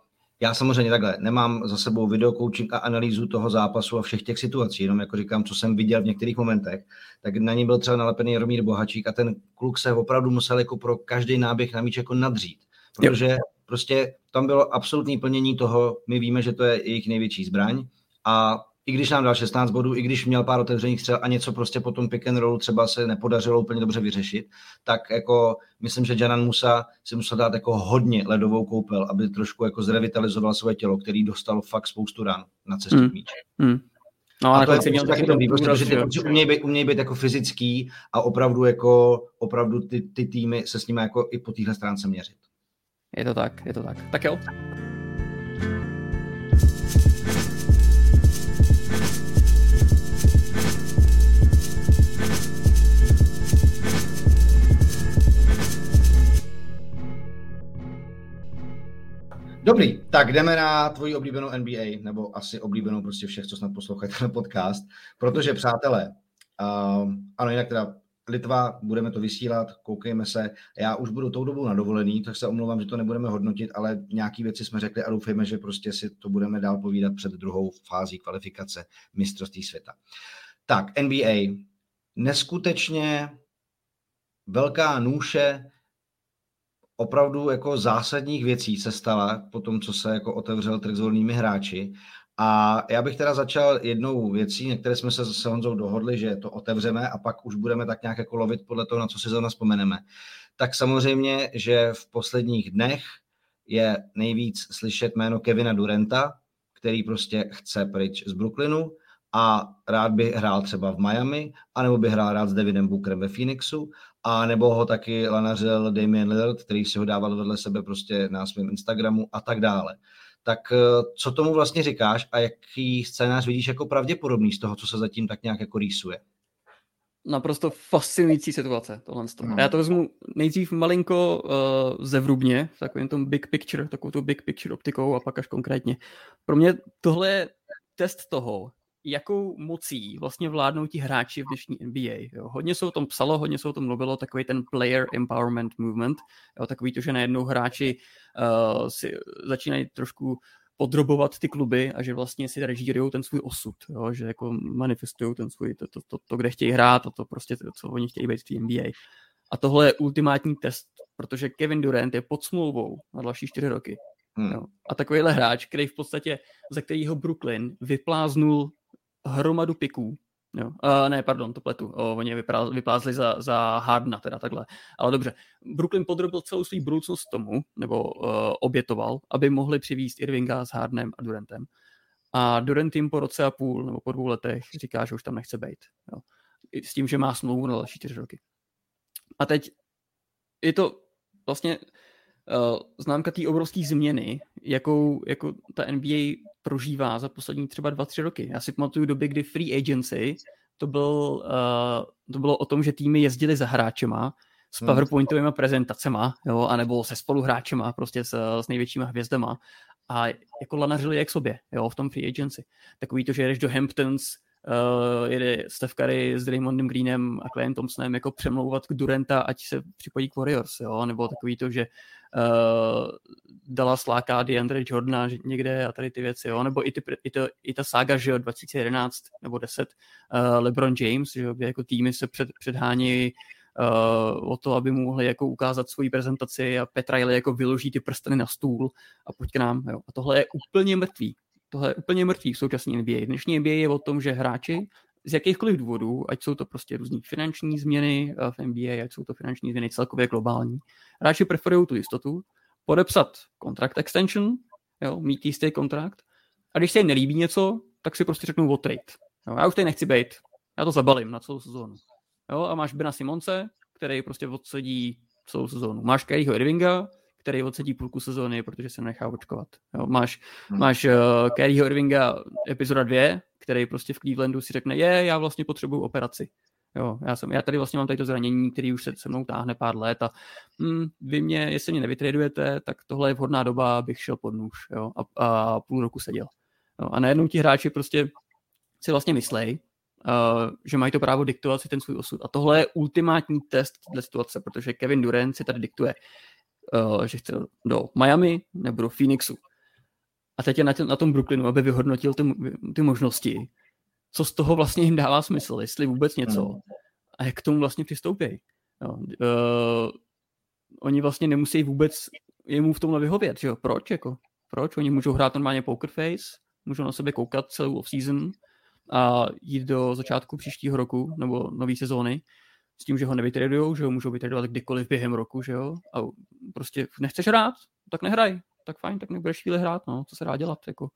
já samozřejmě takhle nemám za sebou videokoučing a analýzu toho zápasu a všech těch situací, jenom jako říkám, co jsem viděl v některých momentech, tak na ní byl třeba nalepený Romír Bohačík a ten kluk se opravdu musel jako pro každý náběh na míč jako nadřít, protože jo. prostě tam bylo absolutní plnění toho, my víme, že to je jejich největší zbraň a i když nám dal 16 bodů, i když měl pár otevřených střel a něco prostě po tom pick and rollu třeba se nepodařilo úplně dobře vyřešit, tak jako myslím, že Janan Musa si musel dát jako hodně ledovou koupel, aby trošku jako zrevitalizoval své tělo, který dostalo fakt spoustu ran na cestě mm. míče. Mm. No, a to je prostě taky dobrý, prostě, protože ty, umějí být, umějí být jako fyzický a opravdu jako opravdu ty, ty týmy se s nimi jako i po téhle stránce měřit. Je to tak, je to tak. Tak jo. Dobrý, tak jdeme na tvoji oblíbenou NBA, nebo asi oblíbenou prostě všech, co snad poslouchají ten podcast, protože přátelé, uh, ano, jinak teda Litva, budeme to vysílat, koukejme se. Já už budu tou dobou na dovolený, tak se omlouvám, že to nebudeme hodnotit, ale nějaký věci jsme řekli a doufejme, že prostě si to budeme dál povídat před druhou fází kvalifikace mistrovství světa. Tak, NBA. Neskutečně velká nůše opravdu jako zásadních věcí se stala po tom, co se jako otevřel trh s volnými hráči. A já bych teda začal jednou věcí, na které jsme se se Honzou dohodli, že to otevřeme a pak už budeme tak nějak jako lovit podle toho, na co si zrovna vzpomeneme. Tak samozřejmě, že v posledních dnech je nejvíc slyšet jméno Kevina Durenta, který prostě chce pryč z Brooklynu a rád by hrál třeba v Miami, anebo by hrál rád s Davidem Bookerem ve Phoenixu, a nebo ho taky lanařil Damian Lillard, který si ho dával vedle sebe prostě na svém Instagramu a tak dále. Tak eh, co tomu vlastně říkáš a jaký scénář vidíš jako pravděpodobný z toho, co se zatím tak nějak jako rýsuje? Naprosto fascinující situace tohle. No. Já to vezmu nejdřív malinko uh, zevrubně, takovým tom big picture, takovou tu big picture optikou a pak až konkrétně. Pro mě tohle je test toho, jakou mocí vlastně vládnou ti hráči v dnešní NBA. Jo. Hodně se o tom psalo, hodně se o tom mluvilo, takový ten player empowerment movement, jo, takový to, že najednou hráči uh, si začínají trošku podrobovat ty kluby a že vlastně si režírují ten svůj osud, jo, že jako manifestují ten svůj, to, to, to, to, kde chtějí hrát a to prostě, to, co oni chtějí být v té NBA. A tohle je ultimátní test, protože Kevin Durant je pod smlouvou na další čtyři roky. Hmm. Jo. A takovýhle hráč, který v podstatě, za kterýho Brooklyn vypláznul hromadu piků. Jo. Uh, ne, pardon, to pletu. O, oni vyplázli za, za Hardna, teda takhle. Ale dobře, Brooklyn podrobil celou svou budoucnost tomu, nebo uh, obětoval, aby mohli přivízt Irvinga s Hardnem a Durantem. A Durant jim po roce a půl, nebo po dvou letech říká, že už tam nechce být. Jo. S tím, že má smlouvu na další čtyři roky. A teď je to vlastně uh, známka té obrovské změny, jakou jako ta NBA prožívá za poslední třeba dva, tři roky. Já si pamatuju doby, kdy free agency, to, byl, uh, to bylo o tom, že týmy jezdili za hráčema s hmm. PowerPointovými prezentacema, jo, anebo se spoluhráčema, prostě s, s největšíma hvězdama a jako lanařili jak sobě, jo, v tom free agency. Takový to, že jdeš do Hamptons, uh, jede Steph Curry s Draymondem Greenem a Clay Thompsonem jako přemlouvat k Durenta, ať se připojí k Warriors, jo, nebo takový to, že uh, dala sláká DeAndre Jordana někde a tady ty věci, jo, nebo i, ty, i, to, i ta saga, že jo, 2011 nebo 10, uh, eh, LeBron James, že jo, kde jako týmy se před, předhání uh, o to, aby mu mohli jako ukázat svoji prezentaci a Petra jako vyloží ty prsteny na stůl a pojď k nám, jo. A tohle je úplně mrtvý. Tohle je úplně mrtvý v současné NBA. Dnešní NBA je o tom, že hráči z jakýchkoliv důvodů, ať jsou to prostě různé finanční změny v NBA, ať jsou to finanční změny celkově globální, hráči preferují tu jistotu, podepsat contract extension, jo, mít jistý kontrakt, a když se jim nelíbí něco, tak si prostě řeknou o trade. Jo, já už tady nechci být, já to zabalím na celou sezónu. Jo, a máš Bena Simonce, který prostě odsedí celou sezónu. Máš Kyrieho Irvinga, který odsedí půlku sezóny, protože se nechá očkovat. Jo, máš, hmm. máš uh, Kyrieho Irvinga epizoda 2, který prostě v Clevelandu si řekne, je, já vlastně potřebuju operaci. Jo, já, jsem, já tady vlastně mám tady to zranění, který už se se mnou táhne pár let a hm, vy mě, jestli mě nevytradujete, tak tohle je vhodná doba, abych šel pod nůž jo, a, a půl roku seděl. Jo, a najednou ti hráči prostě si vlastně myslej, uh, že mají to právo diktovat si ten svůj osud. A tohle je ultimátní test té situace, protože Kevin Durant si tady diktuje, uh, že chce do Miami nebo do Phoenixu. A teď je na, tě, na tom Brooklynu, aby vyhodnotil ty, ty možnosti, co z toho vlastně jim dává smysl, jestli vůbec něco a jak k tomu vlastně přistoupí. Jo. Uh, oni vlastně nemusí vůbec jemu v tomhle vyhovět, že jo? Proč? Jako, proč? Oni můžou hrát normálně poker face, můžou na sebe koukat celou off-season a jít do začátku příštího roku nebo nové sezóny s tím, že ho nevytradujou, že ho můžou vytradovat kdykoliv během roku, že jo? A prostě nechceš hrát, tak nehraj. Tak fajn, tak nebudeš chvíli hrát, no, co se dá dělat, jako.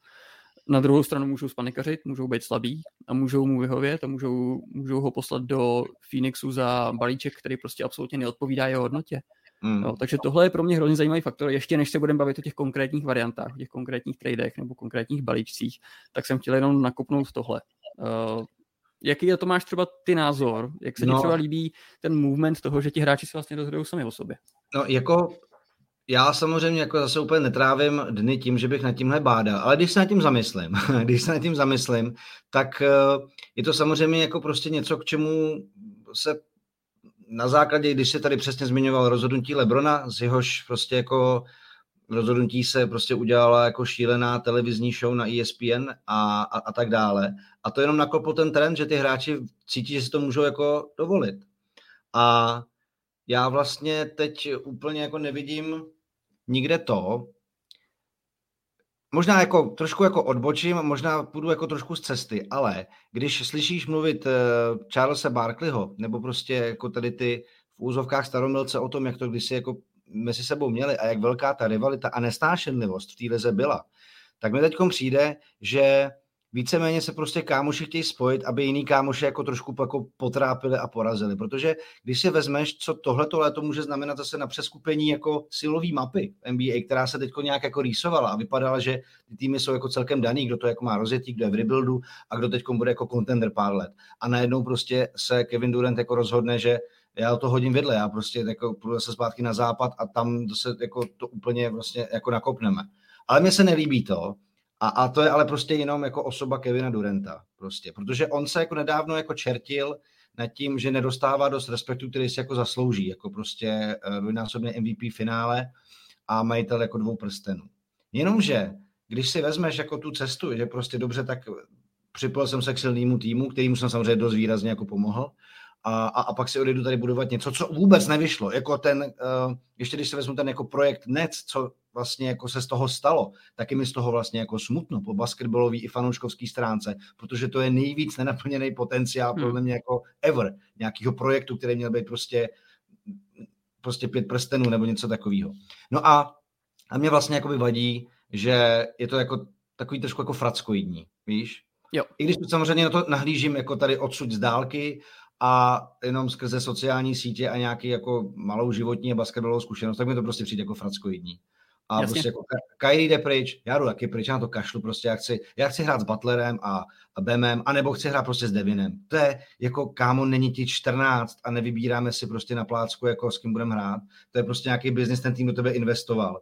Na druhou stranu můžou spanikařit, můžou být slabí a můžou mu vyhovět a můžou, můžou ho poslat do Phoenixu za balíček, který prostě absolutně neodpovídá jeho hodnotě. Mm. Jo, takže tohle je pro mě hrozně zajímavý faktor. Ještě než se budeme bavit o těch konkrétních variantách, o těch konkrétních tradech nebo konkrétních balíčcích, tak jsem chtěl jenom nakopnout tohle. Uh, jaký je to máš třeba ty názor? Jak se no, ti třeba líbí ten movement toho, že ti hráči si vlastně rozhodují sami o sobě? No jako já samozřejmě jako zase úplně netrávím dny tím, že bych nad tímhle bádal, ale když se nad tím zamyslím, když se nad tím zamyslím, tak eh, je to samozřejmě jako prostě něco, k čemu se na základě, když se tady přesně zmiňoval rozhodnutí Lebrona, z jehož prostě jako rozhodnutí se prostě udělala jako šílená televizní show na ESPN a, a, a tak dále. A to jenom nakoplo ten trend, že ty hráči cítí, že si to můžou jako dovolit. A já vlastně teď úplně jako nevidím nikde to, možná jako trošku jako odbočím, možná půjdu jako trošku z cesty, ale když slyšíš mluvit uh, Charlesa Barkleyho, nebo prostě jako tady ty v úzovkách staromilce o tom, jak to kdysi jako mezi sebou měli a jak velká ta rivalita a nesnášenlivost v té lize byla, tak mi teď přijde, že víceméně se prostě kámoši chtějí spojit, aby jiný kámoši jako trošku jako potrápili a porazili. Protože když si vezmeš, co tohleto léto může znamenat zase na přeskupení jako silový mapy NBA, která se teď nějak jako rýsovala a vypadala, že ty týmy jsou jako celkem daný, kdo to jako má rozjetý, kdo je v rebuildu a kdo teď bude jako contender pár let. A najednou prostě se Kevin Durant jako rozhodne, že já to hodím vedle, já prostě jako půjdu se zpátky na západ a tam se jako to úplně vlastně jako nakopneme. Ale mně se nelíbí to, a, a to je ale prostě jenom jako osoba Kevina Durenta. Prostě, protože on se jako nedávno jako čertil nad tím, že nedostává dost respektu, který si jako zaslouží, jako prostě eh, dvojnásobný MVP finále a majitel jako dvou prstenů. Jenomže, když si vezmeš jako tu cestu, že prostě dobře, tak připojil jsem se k silnému týmu, kterýmu jsem samozřejmě dost výrazně jako pomohl, a, a, a pak si odejdu tady budovat něco, co vůbec nevyšlo. Jako ten, uh, ještě když se vezmu ten jako projekt NEC, co vlastně jako se z toho stalo, taky mi z toho vlastně jako smutno po basketbalové i fanouškovské stránce, protože to je nejvíc nenaplněný potenciál hmm. podle mě jako ever nějakého projektu, který měl být prostě prostě pět prstenů nebo něco takového. No a, a mě vlastně jako vadí, že je to jako takový trošku jako frackoidní, víš? Jo. I když samozřejmě na to nahlížím jako tady odsud z dálky a jenom skrze sociální sítě a nějaký jako malou životní a basketbalovou zkušenost, tak mi to prostě přijde jako frackoidní. A Jasně. prostě jako Kyrie jde pryč, já jdu taky pryč, já na to kašlu, prostě já chci, já chci hrát s Butlerem a, a Bemem, anebo chci hrát prostě s Devinem. To je jako, kámo, není ti 14 a nevybíráme si prostě na plácku, jako s kým budeme hrát. To je prostě nějaký biznis, ten tým do tebe investoval.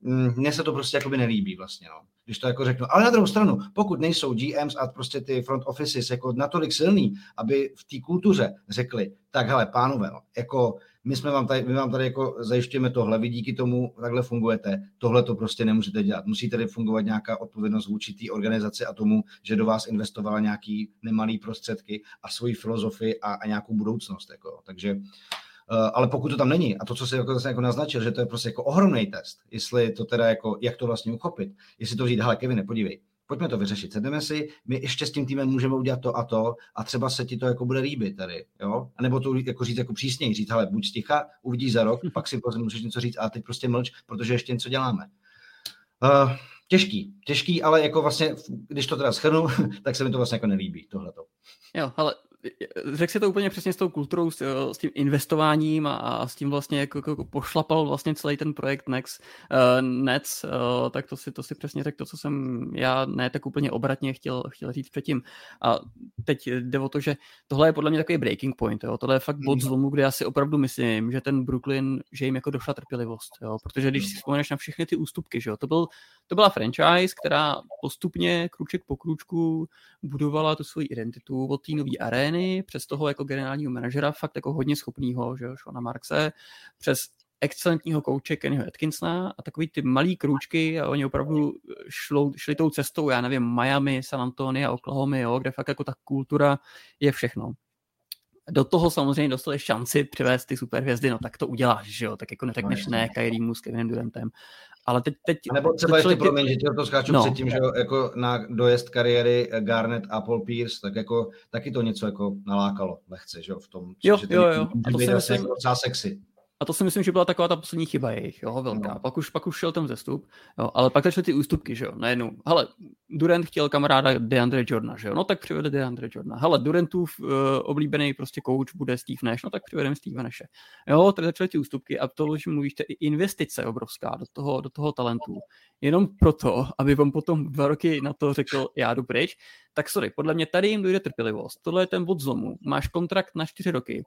Mm, mně se to prostě jakoby nelíbí vlastně, no. Když to jako řeknu. Ale na druhou stranu, pokud nejsou GMs a prostě ty front offices jako natolik silný, aby v té kultuře řekli, tak hele, pánové, no, jako my jsme vám tady, my vám tady jako zajišťujeme tohle, vy díky tomu takhle fungujete, tohle to prostě nemůžete dělat. Musí tady fungovat nějaká odpovědnost vůči té organizaci a tomu, že do vás investovala nějaký nemalý prostředky a svoji filozofii a, a nějakou budoucnost. Jako. Takže ale pokud to tam není, a to, co se jako, zase jako naznačil, že to je prostě jako ohromný test, jestli to teda jako, jak to vlastně uchopit, jestli to říct, hele, Kevin, podívej, pojďme to vyřešit, sedneme si, my ještě s tím týmem můžeme udělat to a to a třeba se ti to jako bude líbit tady, jo? A nebo to jako říct jako přísněji, říct, hele, buď sticha, uvidíš za rok, pak si prostě můžeš něco říct, a teď prostě mlč, protože ještě něco děláme. Uh, těžký, těžký, ale jako vlastně, když to teda schrnu, tak se mi to vlastně jako nelíbí, tohleto. Jo, ale řekl si to úplně přesně s tou kulturou, s, s tím investováním a, a s tím vlastně jako, jako pošlapal vlastně celý ten projekt Next, uh, Nets, uh, tak to si, to si přesně řekl to, co jsem já ne tak úplně obratně chtěl, chtěl říct předtím. A teď jde o to, že tohle je podle mě takový breaking point, jo. tohle je fakt bod mhm. zlomu, kde já si opravdu myslím, že ten Brooklyn, že jim jako došla trpělivost, jo. protože když si vzpomeneš na všechny ty ústupky, že jo, to, byl, to byla franchise, která postupně, kruček po kručku budovala tu svoji identitu od té nové arény, přes toho jako generálního manažera, fakt jako hodně schopného, že jo, Shona Markse, přes excelentního kouče Kennyho Atkinsona a takový ty malý krůčky a oni opravdu šlou, šli tou cestou, já nevím, Miami, San Antonio, Oklahoma, jo, kde fakt jako ta kultura je všechno. Do toho samozřejmě dostali šanci přivést ty superhvězdy, no tak to uděláš, že jo, tak jako neřekneš ne Kyriemu s Kevinem Durantem, ale teď... teď a nebo třeba ještě, ty... promiň, že to skáču no. předtím, že jako na dojezd kariéry Garnet a Paul Pierce, tak jako taky to něco jako nalákalo lehce, že jo, v tom. Jo, jo, jo. A to si myslím, jako docela sexy. A to si myslím, že byla taková ta poslední chyba jejich, jo, velká. No. Pak, už, pak už šel ten zestup, jo, ale pak začaly ty ústupky, že jo, najednou. Hele, Durant chtěl kamaráda DeAndre Jordana, že jo, no tak přivede DeAndre Jordana. Hele, Durantův uh, oblíbený prostě coach bude Steve Nash, no tak přivedeme Steve Nashe. Jo, tak začaly ty ústupky a to, že mluvíš, to je i investice obrovská do toho, do toho talentu. Jenom proto, aby vám potom dva roky na to řekl, já jdu pryč, tak sorry, podle mě tady jim dojde trpělivost. Tohle je ten bod zlomu. Máš kontrakt na čtyři roky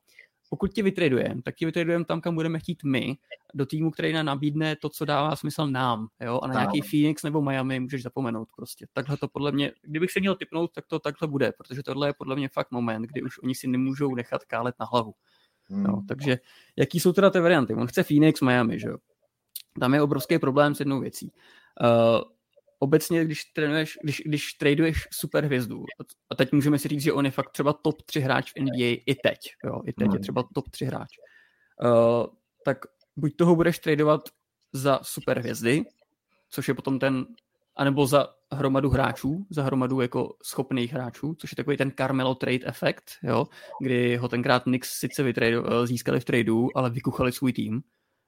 pokud ti vytradujeme, tak ti vytradujeme tam, kam budeme chtít my, do týmu, který nám nabídne to, co dává smysl nám, jo, a na nějaký Phoenix nebo Miami můžeš zapomenout prostě. Takhle to podle mě, kdybych se měl typnout, tak to takhle bude, protože tohle je podle mě fakt moment, kdy už oni si nemůžou nechat kálet na hlavu. Hmm. Jo, takže jaký jsou teda ty varianty? On chce Phoenix, Miami, že jo. Tam je obrovský problém s jednou věcí. Uh, obecně, když trénuješ, když, když traduješ super hvězdu, a teď můžeme si říct, že on je fakt třeba top 3 hráč v NBA i teď, jo, i teď je hmm. třeba top 3 hráč, uh, tak buď toho budeš tradovat za super hvězdy, což je potom ten, anebo za hromadu hráčů, za hromadu jako schopných hráčů, což je takový ten Carmelo trade efekt, jo, kdy ho tenkrát Knicks sice vytradu, eh, získali v tradu, ale vykuchali svůj tým.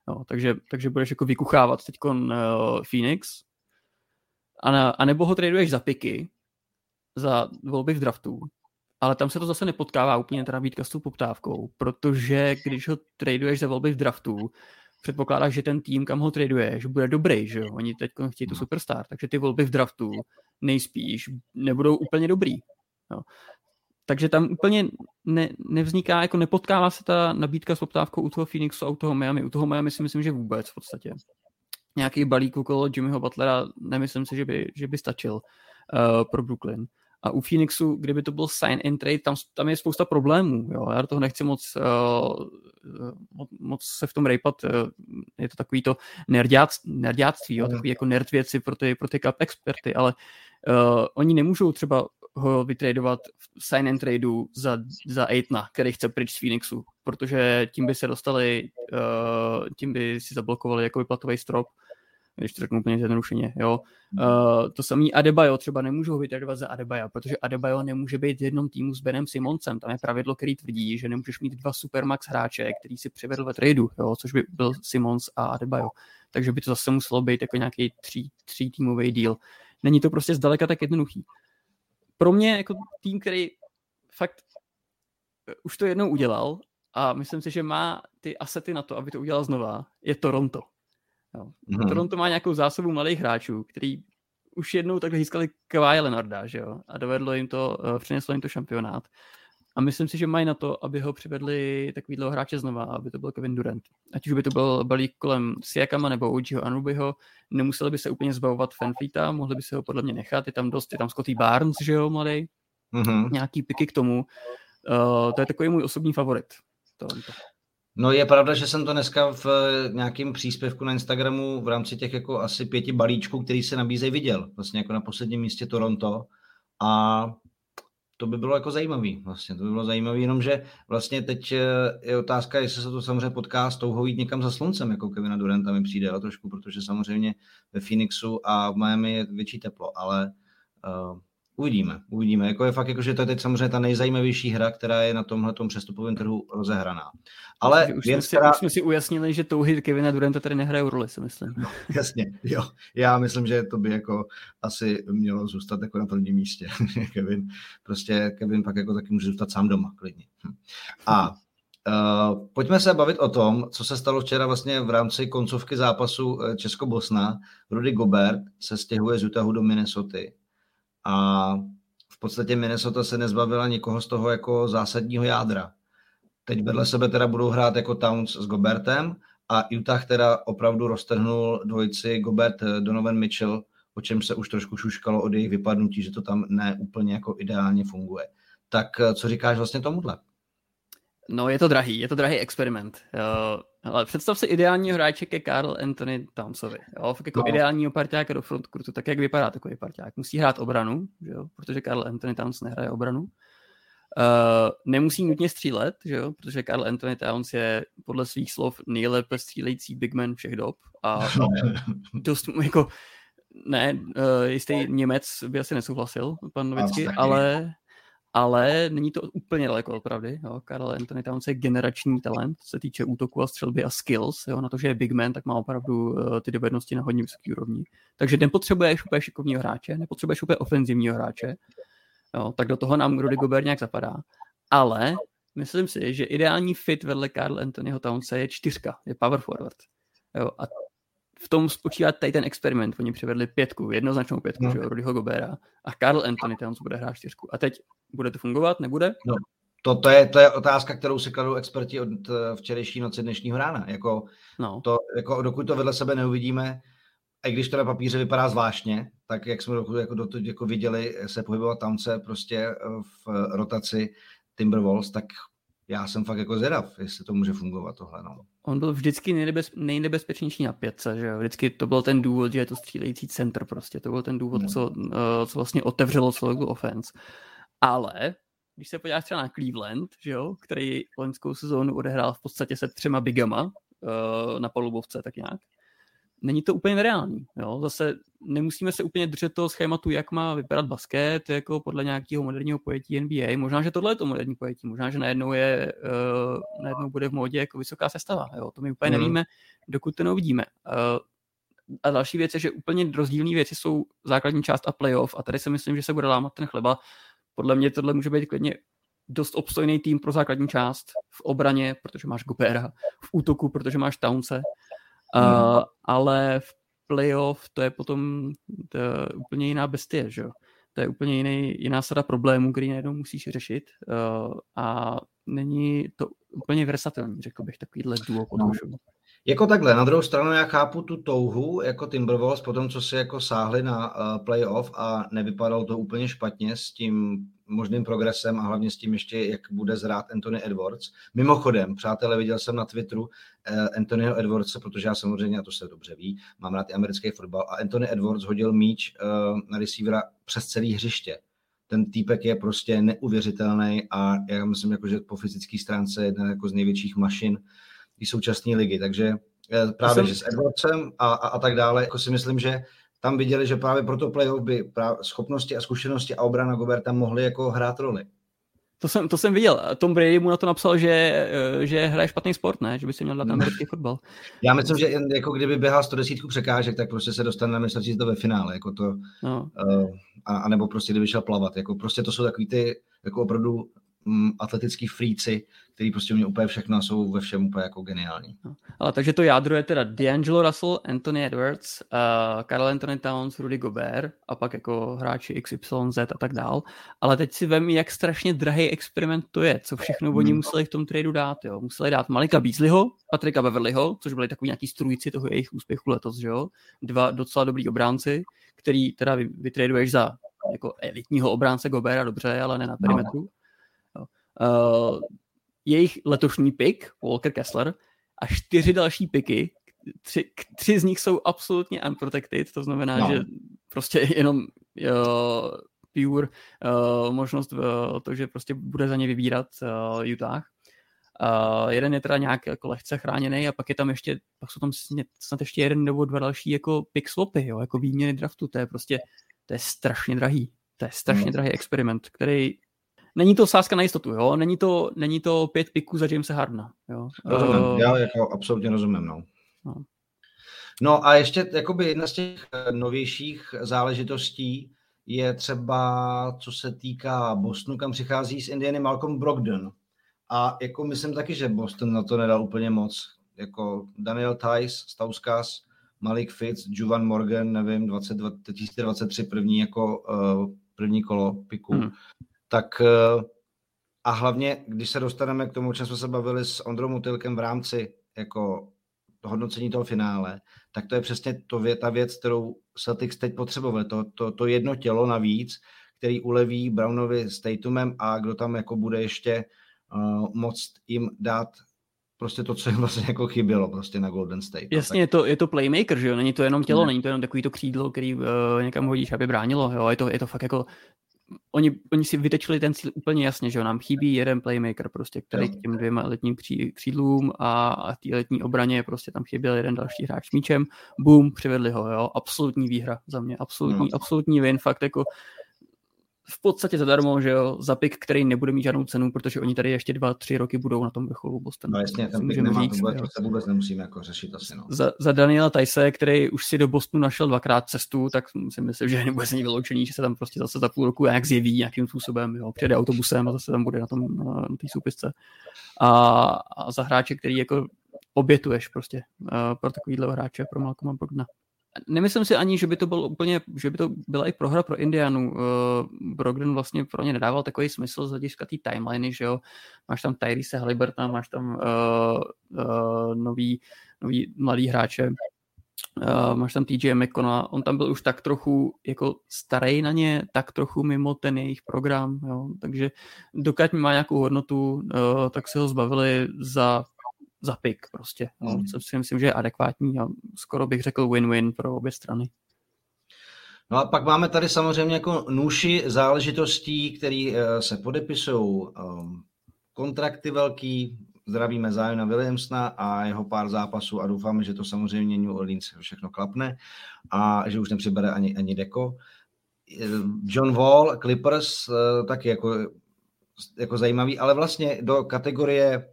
Jo, takže, takže budeš jako vykuchávat teď uh, Phoenix, a, na, a nebo ho traduješ za piky, za volby v draftu, ale tam se to zase nepotkává úplně ta nabídka s tou poptávkou, protože když ho traduješ za volby v draftu, předpokládáš, že ten tým, kam ho traduješ, bude dobrý, že jo? Oni teď chtějí tu superstar, takže ty volby v draftu nejspíš nebudou úplně dobrý. Jo. Takže tam úplně ne, nevzniká, jako nepotkává se ta nabídka s poptávkou u toho Phoenixu a u toho Miami. U toho Miami si myslím, že vůbec v podstatě nějaký balík okolo Jimmyho Butlera, nemyslím si, že by, že by stačil uh, pro Brooklyn. A u Phoenixu, kdyby to byl sign and trade, tam, tam je spousta problémů. Jo. Já do toho nechci moc, uh, moc se v tom rejpat. Uh, je to takový to nerdiác, nerdiáctví, jo. takový jako nerd věci pro ty, pro ty cup experty, ale uh, oni nemůžou třeba ho vytradovat v sign and tradeu za, za Aitna, který chce pryč z Phoenixu, protože tím by se dostali, uh, tím by si zablokovali jako platový strop když to řeknu úplně zjednodušeně, jo. Uh, to samý Adebayo třeba nemůžou vytradovat za Adebayo, protože Adebayo nemůže být v jednom týmu s Benem Simoncem. Tam je pravidlo, který tvrdí, že nemůžeš mít dva supermax hráče, který si přivedl ve tradu, jo, což by byl Simons a Adebayo. Takže by to zase muselo být jako nějaký tří, tří týmový deal. Není to prostě zdaleka tak jednoduchý. Pro mě jako tým, který fakt eh, už to jednou udělal a myslím si, že má ty asety na to, aby to udělal znova, je Toronto. Jo. Mm-hmm. Toronto má nějakou zásobu malých hráčů, který už jednou takhle získali Kawhi Leonarda, že jo, a dovedlo jim to, uh, přineslo jim to šampionát. A myslím si, že mají na to, aby ho přivedli takovýhle hráče znova, aby to byl Kevin Durant. Ať už by to byl balík kolem Siakama nebo OGho Anubiho, nemuseli by se úplně zbavovat Fanfleeta, mohli by se ho podle mě nechat, je tam dost, je tam Scotty Barnes, že jo, mladý, mm-hmm. nějaký piky k tomu. Uh, to je takový můj osobní favorit. To, to. No je pravda, že jsem to dneska v eh, nějakém příspěvku na Instagramu v rámci těch jako asi pěti balíčků, který se nabízejí, viděl. Vlastně jako na posledním místě Toronto. A to by bylo jako zajímavý. Vlastně to by bylo zajímavý, jenomže vlastně teď eh, je otázka, jestli se to samozřejmě potká s touhou jít někam za sluncem, jako Kevina Duranta mi přijde, ale trošku, protože samozřejmě ve Phoenixu a v Miami je větší teplo, ale uh, Uvidíme, uvidíme. Jako je fakt, jako, že to je teď samozřejmě ta nejzajímavější hra, která je na tomhle přestupovém trhu rozehraná. Ale už, věc, jsme si, která... už jsme si ujasnili, že touhy Kevina Duranta tady nehraje roli, si myslím. No, jasně, jo. Já myslím, že to by jako asi mělo zůstat jako na prvním místě. Kevin, prostě Kevin pak jako taky může zůstat sám doma, klidně. Hm. A Uh, pojďme se bavit o tom, co se stalo včera vlastně v rámci koncovky zápasu eh, Česko-Bosna. Rudy Gobert se stěhuje z Utahu do Minnesota a v podstatě Minnesota se nezbavila nikoho z toho jako zásadního jádra. Teď vedle sebe teda budou hrát jako Towns s Gobertem a Utah teda opravdu roztrhnul dvojici Gobert eh, Donovan Mitchell, o čem se už trošku šuškalo od jejich vypadnutí, že to tam ne úplně jako ideálně funguje. Tak co říkáš vlastně tomuhle? No, je to drahý, je to drahý experiment. Jo. Ale představ si ideálního hráče ke Karl Anthony Townsovi. Jo? Fakt jako no. ideálního parťáka do frontcourtu. Tak jak vypadá takový parťák? Musí hrát obranu, že jo? protože Karl Anthony Towns nehraje obranu. Uh, nemusí nutně střílet, že jo? protože Karl Anthony Towns je podle svých slov nejlépe střílející big man všech dob. A dost jako ne, uh, jistý Němec by asi nesouhlasil, pan Novický, ale ale není to úplně daleko od pravdy. Jo. Karl Anthony Towns je generační talent, co se týče útoku a střelby a skills. Jo. Na to, že je big man, tak má opravdu uh, ty dovednosti na hodně vysoké úrovni. Takže nepotřebuješ úplně šikovního hráče, nepotřebuješ úplně ofenzivního hráče, jo. tak do toho nám Rudy Gobert nějak zapadá. Ale myslím si, že ideální fit vedle Karl Anthonyho Townse je čtyřka, je power forward. Jo. A v tom spočívá tady ten experiment. Oni přivedli pětku, jednoznačnou pětku, no. že jo, Rudyho Gobera a Karl Anthony Towns bude hrát čtyřku. A teď bude to fungovat, nebude? No. To, to, je, to je otázka, kterou si kladou experti od eh, včerejší noci dnešního rána. Jako, no. to, jako dokud to vedle sebe neuvidíme, a když to na papíře vypadá zvláštně, tak jak jsme jako, do, jako viděli se pohybovat tamce prostě eh, v rotaci Timberwolves, tak já jsem fakt jako zvědav, jestli to může fungovat tohle. No. On byl vždycky nejnebez, nejnebezpečnější na pětce, že jo? Vždycky to byl ten důvod, že je to střílející center prostě. To byl ten důvod, no. co, uh, co vlastně otevřelo celou tu offense. Ale když se podíváš třeba na Cleveland, že jo, který loňskou sezónu odehrál v podstatě se třema bigama uh, na palubovce, tak nějak, není to úplně nereálný. Jo? Zase nemusíme se úplně držet toho schématu, jak má vypadat basket, jako podle nějakého moderního pojetí NBA. Možná, že tohle je to moderní pojetí, možná, že najednou, je, uh, najednou bude v módě jako vysoká sestava. Jo? To my úplně mm. nevíme, dokud to neuvidíme. Uh, a další věc je, že úplně rozdílné věci jsou základní část a playoff a tady si myslím, že se bude lámat ten chleba. Podle mě tohle může být klidně dost obstojný tým pro základní část v obraně, protože máš Gobera, v útoku, protože máš Townce, Uh, ale v playoff to je potom to je úplně jiná bestie, že jo? To je úplně jiný, jiná sada problémů, který najednou musíš řešit uh, a není to úplně versatilní, řekl bych, takovýhle duo pod no. Jako takhle, na druhou stranu já chápu tu touhu jako Timberwolves po tom, co si jako sáhli na uh, playoff a nevypadalo to úplně špatně s tím možným progresem a hlavně s tím ještě, jak bude zrát Anthony Edwards. Mimochodem, přátelé, viděl jsem na Twitteru uh, Anthonyho Edwardse, protože já samozřejmě, a to se dobře ví, mám rád i americký fotbal, a Anthony Edwards hodil míč uh, na receivera přes celý hřiště. Ten týpek je prostě neuvěřitelný a já myslím, jako, že po fyzické stránce je jedna jako z největších mašin i současné ligy, takže právě, jsem... že s Edwardsem a, a, a tak dále, jako si myslím, že tam viděli, že právě pro to playoff by schopnosti a zkušenosti a obrana Goberta mohly jako hrát roli. To jsem, to jsem viděl. Tom Brady mu na to napsal, že, že hraje špatný sport, ne? Že by si měl dát americký fotbal. Já myslím, že jako kdyby běhal 110 překážek, tak prostě se dostane na mistrovství to ve finále. Jako to, no. uh, a, a, nebo prostě kdyby šel plavat. Jako prostě to jsou takový ty jako opravdu atletický fríci, který prostě mě úplně všechno jsou ve všem úplně jako geniální. No. Ale takže to jádro je teda D'Angelo Russell, Anthony Edwards, uh, Karl Anthony Towns, Rudy Gobert a pak jako hráči XYZ a tak dál. Ale teď si vem, jak strašně drahý experiment to je, co všechno oni hmm. museli v tom tradu dát. Jo. Museli dát Malika Beasleyho, Patrika Beverlyho, což byli takový nějaký strujci toho jejich úspěchu letos, že jo? Dva docela dobrý obránci, který teda vytraduješ za jako elitního obránce Gobera, dobře, ale ne na perimetru. No. Uh, jejich letošní pick, Walker Kessler, a čtyři další piky, tři, tři z nich jsou absolutně unprotected, to znamená, no. že prostě jenom uh, pure uh, možnost uh, to, že prostě bude za ně vybírat uh, Utah. Uh, jeden je teda nějak jako lehce chráněný a pak je tam ještě, pak jsou tam snad ještě jeden nebo dva další jako pick swapy, jo, jako výměny draftu, to je prostě, to je strašně drahý. To je strašně no. drahý experiment, který Není to sázka na jistotu, jo? Není to, není to pět piků za Jamesa Hardna, jo? Rozumím, uh, já jako absolutně rozumím, no. no. No a ještě jakoby jedna z těch eh, novějších záležitostí je třeba, co se týká Bostonu, kam přichází z Indiany Malcolm Brogdon. A jako myslím taky, že Boston na to nedal úplně moc. Jako Daniel Tice, Stauskas, Malik Fitz, Juvan Morgan, nevím, 20, 2023 první jako uh, první kolo piku. Hmm. Tak uh, a hlavně, když se dostaneme k tomu, o čem jsme se bavili s Ondrou Motylkem v rámci jako hodnocení toho finále, tak to je přesně to, ta věc, kterou Celtics teď potřebovali. To, to, to jedno tělo navíc, který uleví Brownovi s Tatumem a kdo tam jako bude ještě uh, moct jim dát prostě to, co jim vlastně jako chybělo prostě na Golden State. No, Jasně, tak... je, to, je to playmaker, že jo, není to jenom tělo, ne. není to jenom takový to křídlo, který uh, někam hodíš, aby bránilo, jo, je to, je to fakt jako oni, oni si vytečili ten cíl úplně jasně, že jo, nám chybí jeden playmaker prostě, který k těm dvěma letním křídlům a, a té letní obraně prostě tam chyběl jeden další hráč s míčem, boom, přivedli ho, jo, absolutní výhra za mě, absolutní, no. absolutní win, fakt jako v podstatě zadarmo, že jo, za pik, který nebude mít žádnou cenu, protože oni tady ještě dva, tři roky budou na tom vrcholu Bostonu. No jasně, ten pik nemá, říct, to, vůbec, to se vůbec nemusíme jako řešit asi, no. Za, za Daniela Tajse, který už si do Bostonu našel dvakrát cestu, tak si myslím, že nebude se ní vyloučený, že se tam prostě zase za půl roku nějak zjeví nějakým způsobem, jo, přijede autobusem a zase tam bude na tom, na, na té soupisce. A, a za hráče, který jako obětuješ prostě uh, pro takovýhle hráče, pro Malcolma Brogdona nemyslím si ani, že by to byl úplně, že by to byla i prohra pro Indianu. Uh, Brogdon vlastně pro ně nedával takový smysl z hlediska té timeliny, že jo. Máš tam Tyrese Halliburtona, máš tam uh, uh, nový, nový mladý hráče, Uh, máš tam TJ McConnell, on tam byl už tak trochu jako starý na ně, tak trochu mimo ten jejich program, jo. takže dokud má nějakou hodnotu, uh, tak se ho zbavili za za pik prostě. No. Co si myslím, že je adekvátní a skoro bych řekl win-win pro obě strany. No a pak máme tady samozřejmě jako nůši záležitostí, které uh, se podepisují. Um, kontrakty velký, zdravíme Ziona Williamsona a jeho pár zápasů a doufáme, že to samozřejmě New Orleans všechno klapne a že už nepřibere ani, ani Deko. John Wall, Clippers, uh, taky jako, jako zajímavý, ale vlastně do kategorie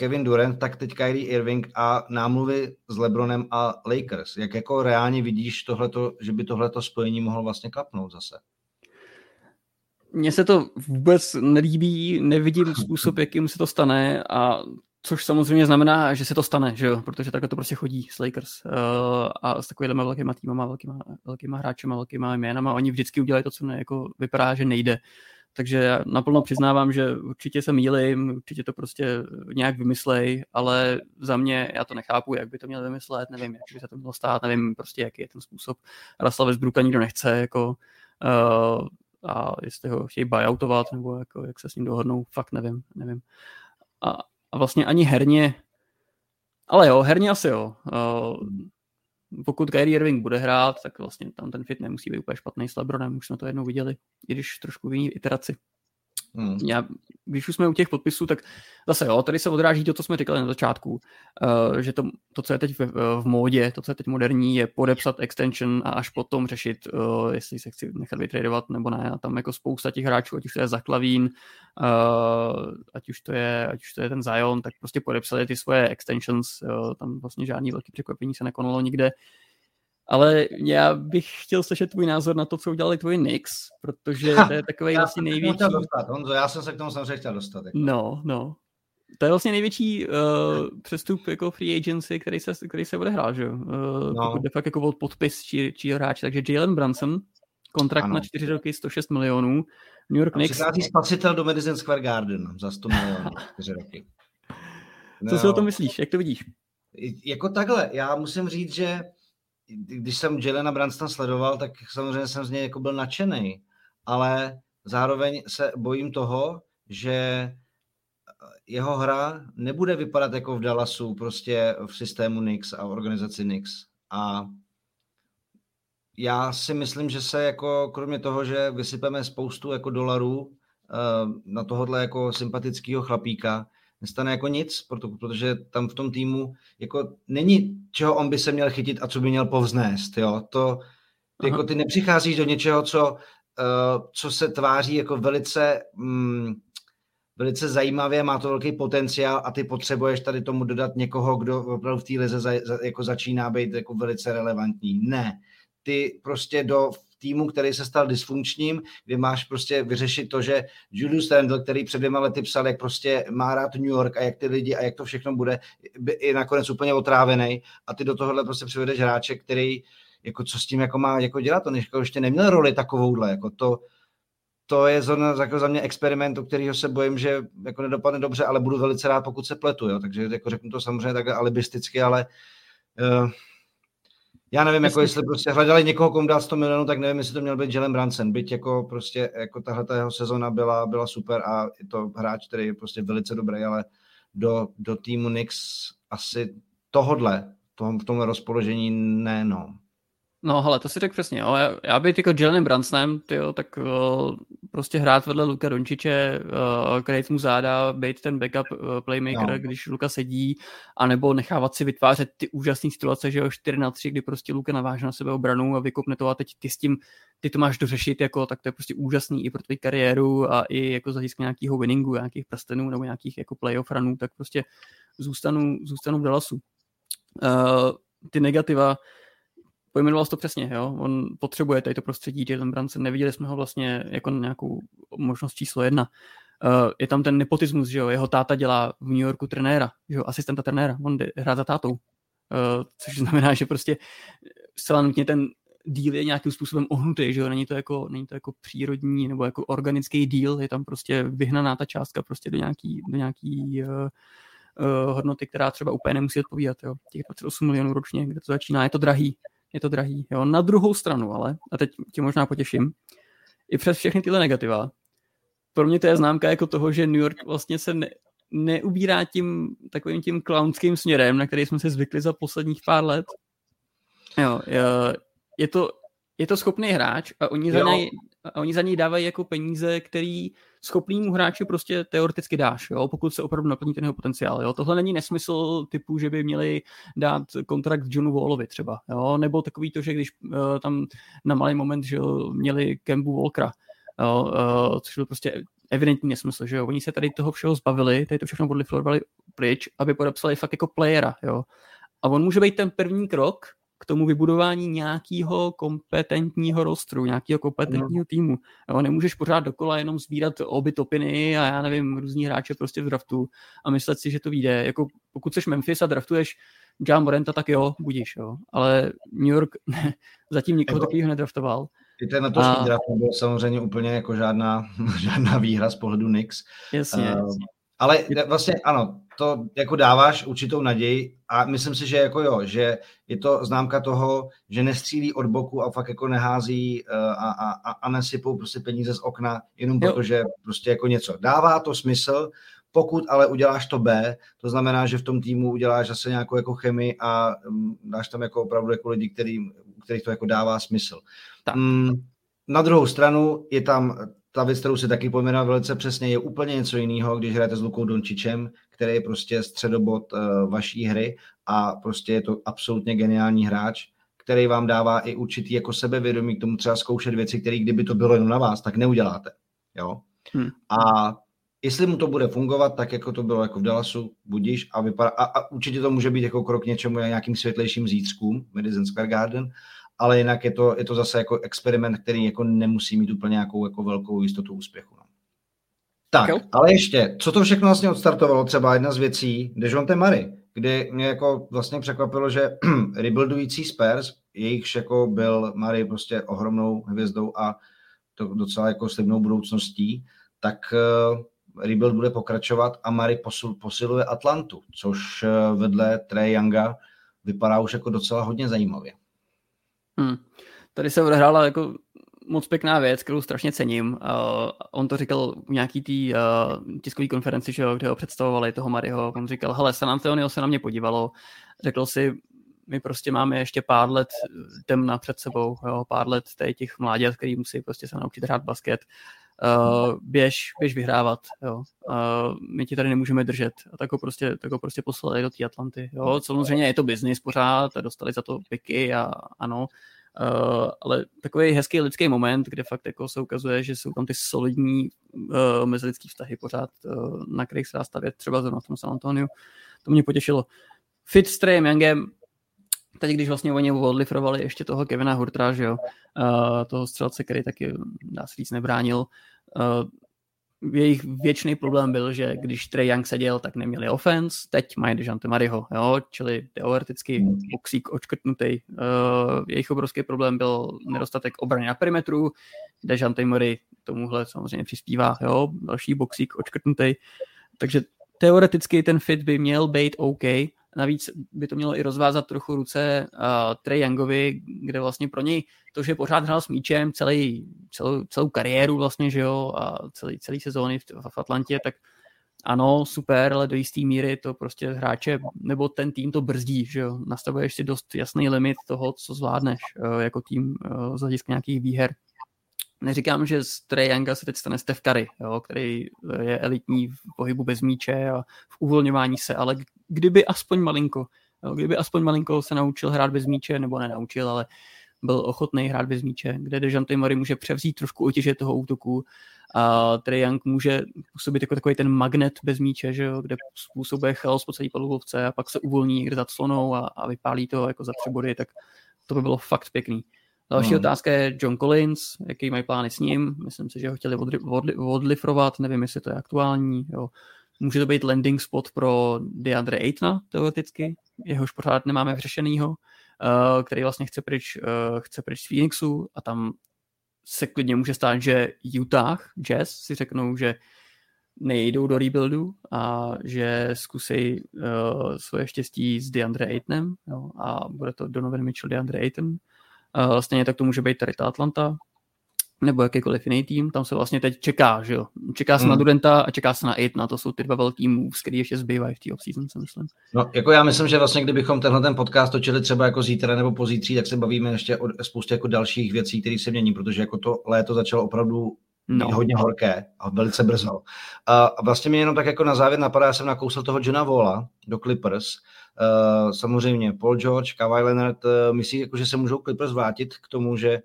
Kevin Durant, tak teď Kyrie Irving a námluvy s LeBronem a Lakers. Jak jako reálně vidíš tohleto, že by tohleto spojení mohlo vlastně klapnout zase? Mně se to vůbec nelíbí, nevidím způsob, jakým se to stane a což samozřejmě znamená, že se to stane, že jo? protože takhle to prostě chodí s Lakers uh, a s takovými velkýma týmama, velkýma, velkýma hráčema, velkýma jménama, oni vždycky udělají to, co ne, jako vypadá, že nejde. Takže já naplno přiznávám, že určitě se mýlim, určitě to prostě nějak vymyslej, ale za mě já to nechápu, jak by to měl vymyslet, nevím, jak by se to mělo stát, nevím prostě, jaký je ten způsob. Russell Westbrooka nikdo nechce, jako uh, a jestli ho chtějí buyoutovat, nebo jako, jak se s ním dohodnou, fakt nevím, nevím. A, a vlastně ani herně, ale jo, herně asi jo. Uh, pokud Kyrie Irving bude hrát, tak vlastně tam ten fit nemusí být úplně špatný s Lebronem, už jsme to jednou viděli, i když trošku v jiný iteraci. Hmm. Já, když už jsme u těch podpisů, tak zase jo, tady se odráží to, co jsme říkali na začátku, uh, že to, to, co je teď v, v módě, to, co je teď moderní, je podepsat extension a až potom řešit, uh, jestli se chci nechat vytradovat nebo ne. A tam jako spousta těch hráčů, ať už to je Zaklavín, uh, ať, už to je, ať už to je ten Zion, tak prostě podepsali ty svoje extensions, uh, tam vlastně žádný velký překvapení se nekonalo nikde. Uh, ale já bych chtěl slyšet tvůj názor na to, co udělali tvoji Knicks, protože to je takový vlastně největší... Dostat, Honzo, já jsem se k tomu samozřejmě chtěl dostat. Jako. No, no. To je vlastně největší uh, přestup jako free agency, který se, který se odehrál, že jo? Uh, no. Pokud fakt jako podpis či, či hráč. Takže Jalen Brunson, kontrakt ano. na čtyři roky, 106 milionů. New York Knicks. Přichází spasitel do Madison Square Garden za 100 milionů, čtyři roky. No. Co si o tom myslíš? Jak to vidíš? Jako takhle, já musím říct, že když jsem Jelena Branston sledoval, tak samozřejmě jsem z něj jako byl nadšený, ale zároveň se bojím toho, že jeho hra nebude vypadat jako v Dallasu, prostě v systému Nix a organizaci Nix. A já si myslím, že se jako kromě toho, že vysypeme spoustu jako dolarů eh, na tohohle jako sympatického chlapíka, nestane jako nic, proto, protože tam v tom týmu jako není, čeho on by se měl chytit a co by měl povznést. Jo? To Ty, jako, ty nepřicházíš do něčeho, co, uh, co se tváří jako velice, um, velice zajímavě, má to velký potenciál a ty potřebuješ tady tomu dodat někoho, kdo opravdu v té lize za, za, jako začíná být jako velice relevantní. Ne. Ty prostě do týmu, který se stal dysfunkčním, kdy máš prostě vyřešit to, že Julius Randle, který před dvěma lety psal, jak prostě má rád New York a jak ty lidi a jak to všechno bude, je nakonec úplně otrávený a ty do tohohle prostě přivedeš hráče, který jako co s tím jako má jako dělat, on jako ještě neměl roli takovouhle, jako to, to je zrovna jako za mě experiment, o kterého se bojím, že jako nedopadne dobře, ale budu velice rád, pokud se pletu, jo? takže jako řeknu to samozřejmě takhle alibisticky, ale uh, já nevím, jako jestli prostě hledali někoho, komu dát 100 milionů, tak nevím, jestli to měl být Jalen Brunson. Byť jako prostě jako tahle ta jeho sezona byla, byla super a je to hráč, který je prostě velice dobrý, ale do, do týmu Knicks asi tohodle, tom, v tomhle rozpoložení ne, no. No, hele, to si řekl přesně, jo. Já, já bych jako Jelenem Bransonem, tyjo, tak uh, prostě hrát vedle Luka Dončiče, uh, krejt mu záda, být ten backup uh, playmaker, no. když Luka sedí, anebo nechávat si vytvářet ty úžasné situace, že jo, 4 na 3, kdy prostě Luka naváže na sebe obranu a vykopne to a teď ty s tím, ty to máš dořešit, jako, tak to je prostě úžasný i pro tvoji kariéru a i jako za nějakého winningu, nějakých prstenů nebo nějakých jako playoff runů, tak prostě zůstanu, zůstanu v Dallasu. Uh, ty negativa, pojmenoval to přesně, jo? on potřebuje tady to prostředí, Jalen Brunson, neviděli jsme ho vlastně jako nějakou možnost číslo jedna. Uh, je tam ten nepotismus, že jo, jeho táta dělá v New Yorku trenéra, že jo, asistenta trenéra, on jde hrát za tátou, uh, což znamená, že prostě zcela nutně ten díl je nějakým způsobem ohnutý, že jo, není to jako, není to jako přírodní nebo jako organický díl, je tam prostě vyhnaná ta částka prostě do nějaký, do nějaký uh, uh, hodnoty, která třeba úplně nemusí odpovídat, jo, těch 28 milionů ročně, kde to začíná, je to drahý, je to drahý. Jo. Na druhou stranu ale, a teď tě možná potěším, i přes všechny tyhle negativa, pro mě to je známka jako toho, že New York vlastně se ne, neubírá tím takovým tím clownským směrem, na který jsme se zvykli za posledních pár let. Jo, je to, je to schopný hráč a oni za, něj, a oni za něj dávají jako peníze, který schopnýmu hráči prostě teoreticky dáš, jo, pokud se opravdu naplní ten jeho potenciál. Jo. Tohle není nesmysl typu, že by měli dát kontrakt Johnu Wallovi třeba, jo, nebo takový to, že když uh, tam na malý moment že měli Kembu Walkera, uh, což byl prostě evidentní nesmysl, že jo. Oni se tady toho všeho zbavili, tady to všechno odliflovali pryč, aby podepsali fakt jako playera, jo. A on může být ten první krok, k tomu vybudování nějakého kompetentního rostru, nějakého kompetentního týmu. Jo, nemůžeš pořád dokola jenom sbírat oby topiny a já nevím, různí hráče prostě v draftu a myslet si, že to vyjde. Jako pokud jsi Memphis a draftuješ John Morenta, tak jo, budíš, jo. Ale New York ne, zatím nikoho jako, takového nedraftoval. I ten na to a... draft byl samozřejmě úplně jako žádná, žádná výhra z pohledu Knicks. Jasně, uh, jasně. Ale vlastně ano, to jako dáváš určitou naději a myslím si, že jako jo, že je to známka toho, že nestřílí od boku a fakt jako nehází uh, a, a, a nesypou prostě peníze z okna jenom jo. protože prostě jako něco. Dává to smysl, pokud ale uděláš to B, to znamená, že v tom týmu uděláš zase nějakou jako chemii a um, dáš tam jako opravdu jako lidi, který, kterých to jako dává smysl. Tak. Um, na druhou stranu je tam ta věc, kterou si taky pojmenoval velice přesně, je úplně něco jiného, když hrajete s Lukou Dončičem, který je prostě středobod uh, vaší hry a prostě je to absolutně geniální hráč, který vám dává i určitý jako sebevědomí k tomu třeba zkoušet věci, které kdyby to bylo jenom na vás, tak neuděláte. Jo? Hmm. A jestli mu to bude fungovat, tak jako to bylo jako v Dallasu, budíš a, vypadá, a, a určitě to může být jako krok něčemu, nějakým světlejším zítřkům, Madison Square Garden, ale jinak je to, je to zase jako experiment, který jako nemusí mít úplně nějakou jako velkou jistotu úspěchu. No. Tak, okay. ale ještě, co to všechno vlastně odstartovalo, třeba jedna z věcí, Dejonte Murray, kdy mě jako vlastně překvapilo, že rebuildující Spurs, jejichž jako byl Murray prostě ohromnou hvězdou a to docela jako slibnou budoucností, tak uh, rebuild bude pokračovat a Murray posil, posiluje Atlantu, což uh, vedle Trey Younga vypadá už jako docela hodně zajímavě. Hmm. Tady se odehrála jako moc pěkná věc, kterou strašně cením. Uh, on to říkal v nějaký tý uh, tiskové konferenci, že jo, kde ho představovali toho Mariho. On říkal, hele, San Antonio se na mě podívalo, řekl si, my prostě máme ještě pár let temna před sebou, jo, pár let těch mládět, který musí prostě se naučit hrát basket. Uh, běž, běž vyhrávat, jo. Uh, my ti tady nemůžeme držet. A tak ho prostě, tak ho prostě poslali do té Atlanty, jo. Samozřejmě je to biznis pořád, dostali za to piky a ano, Uh, ale takový hezký lidský moment, kde fakt jako se ukazuje, že jsou tam ty solidní uh, mezilidský vztahy pořád, uh, na kterých se dá stavět třeba zrovna v tom San Antonio. To mě potěšilo. Fit s Treyem Youngem, teď když vlastně oni odlifrovali ještě toho Kevina Hurtra, že jo, uh, toho střelce, který taky, dá se říct, nebránil, uh, jejich věčný problém byl, že když Trey Young seděl, tak neměli offense, teď mají Dejante Mariho, jo, čili teoreticky boxík očkrtnutý. Uh, jejich obrovský problém byl nedostatek obrany na perimetru, Dejante Murray tomuhle samozřejmě přispívá, jo, další boxík očkrtnutý, takže teoreticky ten fit by měl být OK, Navíc by to mělo i rozvázat trochu ruce uh, Trey Youngovi, kde vlastně pro něj to, že pořád hrál s míčem celý, celou, celou kariéru vlastně, že jo, a celý, celý sezóny v, v Atlantě, tak ano, super, ale do jisté míry to prostě hráče nebo ten tým to brzdí, že jo, nastavuješ si dost jasný limit toho, co zvládneš uh, jako tým uh, z hlediska nějakých výher. Neříkám, že z Trey Younga se teď stane Steph Curry, jo, který je elitní v pohybu bez míče a v uvolňování se, ale kdyby aspoň malinko, jo, kdyby aspoň malinko se naučil hrát bez míče, nebo nenaučil, ale byl ochotný hrát bez míče, kde Dejante Murray může převzít trošku otěže toho útoku a Trey Young může působit jako takový ten magnet bez míče, že jo, kde způsobuje chaos po celé palubovce a pak se uvolní někde za clonou a, a vypálí to jako za tři body, tak to by bylo fakt pěkný. Další no. otázka je John Collins, jaký mají plány s ním. Myslím si, že ho chtěli odli, odli, odlifrovat, nevím, jestli to je aktuální. Jo. Může to být landing spot pro DeAndre Aitna, teoreticky, jehož pořád nemáme vyřešenýho, uh, který vlastně chce pryč, uh, chce pryč z Phoenixu a tam se klidně může stát, že Utah Jazz si řeknou, že nejdou do rebuildu a že zkusí uh, svoje štěstí s DeAndre Aitnem jo, a bude to Donovan Mitchell DeAndre Ayton Uh, stejně tak to může být tady ta Atlanta, nebo jakýkoliv jiný tým, tam se vlastně teď čeká, že jo. Čeká se hmm. na Durenta a čeká se na Aitna, to jsou ty dva velký moves, který ještě zbývají v té offseason, si myslím. No, jako já myslím, že vlastně kdybychom tenhle ten podcast točili třeba jako zítra nebo pozítří, tak se bavíme ještě o spoustě jako dalších věcí, které se mění, protože jako to léto začalo opravdu no. hodně horké a velice brzo. A vlastně mě jenom tak jako na závěr napadá, já jsem nakousl toho Johna Vola do Clippers, Uh, samozřejmě Paul George, Kawhi Leonard, uh, myslí, jako, že se můžou Clippers vrátit k tomu, že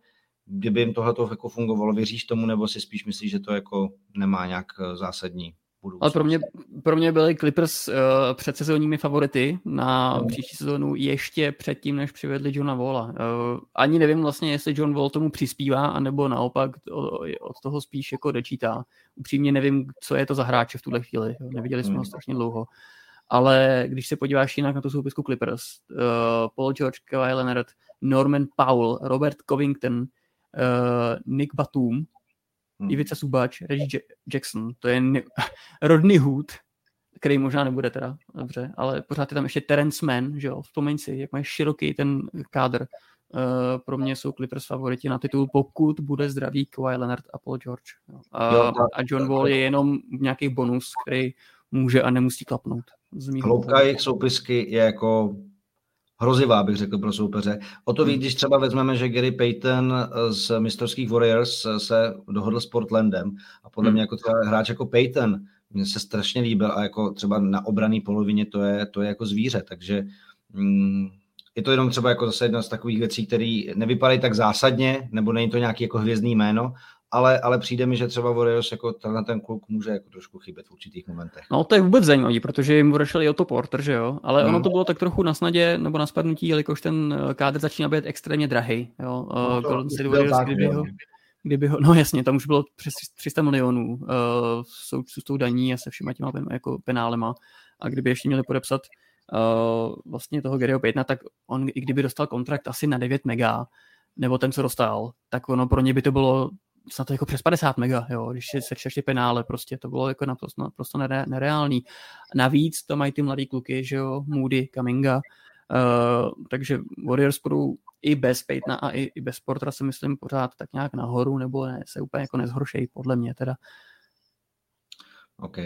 kdyby jim tohle jako fungovalo, věříš tomu, nebo si spíš myslíš, že to jako nemá nějak uh, zásadní budoucnost? Ale pro mě, pro mě byly Clippers uh, předsezónními favority na no. příští sezónu ještě předtím, než přivedli Johna Walla. Uh, ani nevím vlastně, jestli John Wall tomu přispívá, anebo naopak od toho spíš jako dečítá. Upřímně nevím, co je to za hráče v tuhle chvíli. Neviděli jsme ho hmm. strašně dlouho ale když se podíváš jinak na tu soupisku Clippers, uh, Paul George, Kawhi Leonard, Norman Powell, Robert Covington, uh, Nick Batum, hmm. Ivica Subač, Reggie Jackson, to je ne- Rodney Hood, který možná nebude teda, dobře, ale pořád je tam ještě Terence Mann, že jo, vzpomeň si, jak mají široký ten kádr. Uh, pro mě jsou Clippers favoriti na titul, pokud bude zdravý Kawhi Leonard a Paul George. Jo. Uh, jo, tak, a John Wall je jenom nějaký bonus, který může a nemusí klapnout. Hloubka jejich soupisky je jako hrozivá, bych řekl pro soupeře. O to víc, hmm. když třeba vezmeme, že Gary Payton z mistrovských Warriors se dohodl s Portlandem a podle hmm. mě jako třeba hráč jako Payton mně se strašně líbil a jako třeba na obraný polovině to je, to je jako zvíře, takže mm, je to jenom třeba jako zase jedna z takových věcí, které nevypadají tak zásadně, nebo není to nějaký jako hvězdný jméno, ale, ale přijde mi, že třeba Warriors jako tenhle ten kluk může jako trošku chybět v určitých momentech. No to je vůbec zajímavé, protože jim odešel i Otto Porter, že jo, ale hmm. ono to bylo tak trochu na snadě nebo na spadnutí, jelikož ten eh, kádr začíná být extrémně drahý, jo. No, Golden State Warriors, kdyby ho, kdyby ho, no jasně, tam už bylo přes 300 milionů uh, jsou s tou daní a se všema těma jako penálema a kdyby ještě měli podepsat uh, vlastně toho Garyho Paytona, tak on i kdyby dostal kontrakt asi na 9 mega, nebo ten, co dostal, tak ono pro ně by to bylo snad to jako přes 50 mega, jo, když sečteš ty penále, prostě to bylo jako naprosto, naprosto nere, nereálný. Navíc to mají ty mladý kluky, že jo, Moody, Kaminga, uh, takže Warriors budou i bez Peytona a i, i bez Portra si myslím pořád tak nějak nahoru, nebo ne, se úplně jako nezhoršejí, podle mě teda. OK.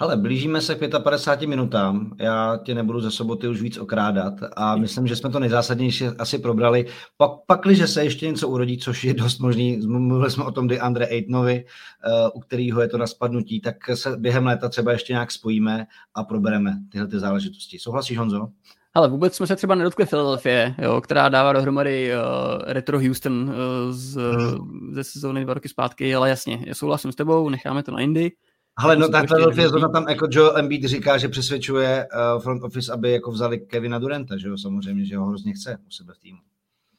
Hele, blížíme se k 55 minutám. Já tě nebudu ze soboty už víc okrádat a myslím, že jsme to nejzásadnější asi probrali. Pak, pakliže se ještě něco urodí, což je dost možný, mluvili jsme o tom Andre Aitnovi, uh, u kterého je to na spadnutí, tak se během léta třeba ještě nějak spojíme a probereme tyhle ty záležitosti. Souhlasíš, Honzo? Ale vůbec jsme se třeba nedotkli Philadelphia, jo, která dává dohromady uh, Retro Houston uh, z, hmm. ze sezóny dva roky zpátky, ale jasně, já souhlasím s tebou, necháme to na Indy. Ale no tak Philadelphia zrovna tam jako Joel Embiid říká, že přesvědčuje uh, front office, aby jako vzali Kevina Duranta, že jo, samozřejmě, že ho hrozně chce u sebe v týmu.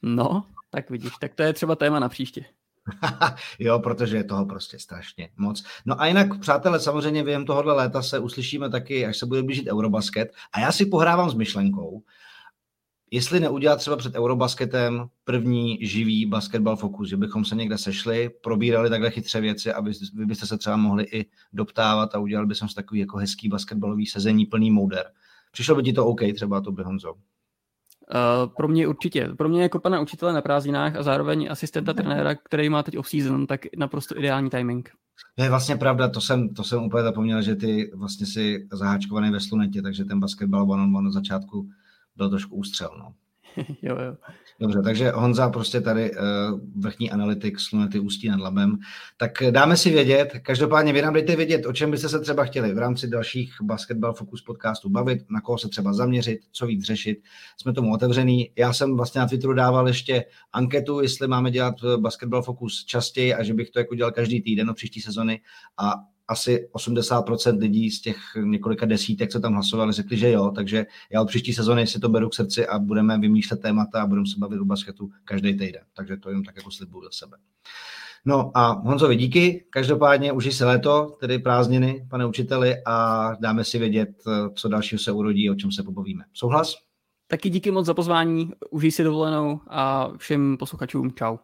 No, tak vidíš, tak to je třeba téma na příště. jo, protože je toho prostě strašně moc. No a jinak, přátelé, samozřejmě během tohohle léta se uslyšíme taky, až se bude blížit Eurobasket. A já si pohrávám s myšlenkou, jestli neudělat třeba před Eurobasketem první živý basketbal fokus, že bychom se někde sešli, probírali takhle chytře věci, aby vy byste se třeba mohli i doptávat a udělali bychom si takový jako hezký basketbalový sezení plný mouder. Přišlo by ti to OK, třeba to by Honzo? Uh, pro mě určitě. Pro mě jako pana učitele na prázdninách a zároveň asistenta trenéra, který má teď off-season, tak naprosto ideální timing. To je vlastně pravda, to jsem, to jsem úplně zapomněl, že ty vlastně si zaháčkovaný ve slunetě, takže ten basketbal one on one na začátku byl trošku ústřel. No. jo, jo. Dobře, takže Honza prostě tady uh, vrchní analytik Slunety Ústí nad Labem. Tak dáme si vědět, každopádně vy nám dejte vědět, o čem byste se třeba chtěli v rámci dalších Basketball Focus podcastů bavit, na koho se třeba zaměřit, co víc řešit. Jsme tomu otevřený. Já jsem vlastně na Twitteru dával ještě anketu, jestli máme dělat Basketball Focus častěji a že bych to jako dělal každý týden do příští sezony a asi 80% lidí z těch několika desítek, co tam hlasovali, řekli, že jo, takže já od příští sezóny si to beru k srdci a budeme vymýšlet témata a budeme se bavit o basketu každý týden. Takže to jim tak jako slibuju za sebe. No a Honzovi díky, každopádně užij se léto, tedy prázdniny, pane učiteli, a dáme si vědět, co dalšího se urodí, o čem se pobavíme. Souhlas? Taky díky moc za pozvání, užij si dovolenou a všem posluchačům čau.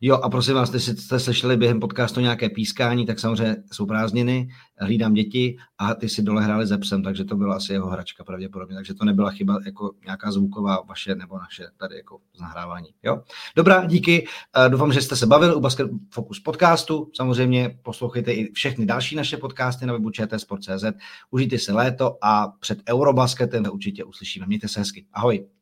Jo, a prosím vás, jestli jste slyšeli během podcastu nějaké pískání, tak samozřejmě jsou prázdniny, hlídám děti a ty si dole hráli ze psem, takže to byla asi jeho hračka pravděpodobně, takže to nebyla chyba jako nějaká zvuková vaše nebo naše tady jako nahrávání. Jo? Dobrá, díky. Doufám, že jste se bavili u Basket Focus podcastu. Samozřejmě poslouchejte i všechny další naše podcasty na webu čtsport.cz. Užijte si léto a před Eurobasketem určitě uslyšíme. Mějte se hezky. Ahoj.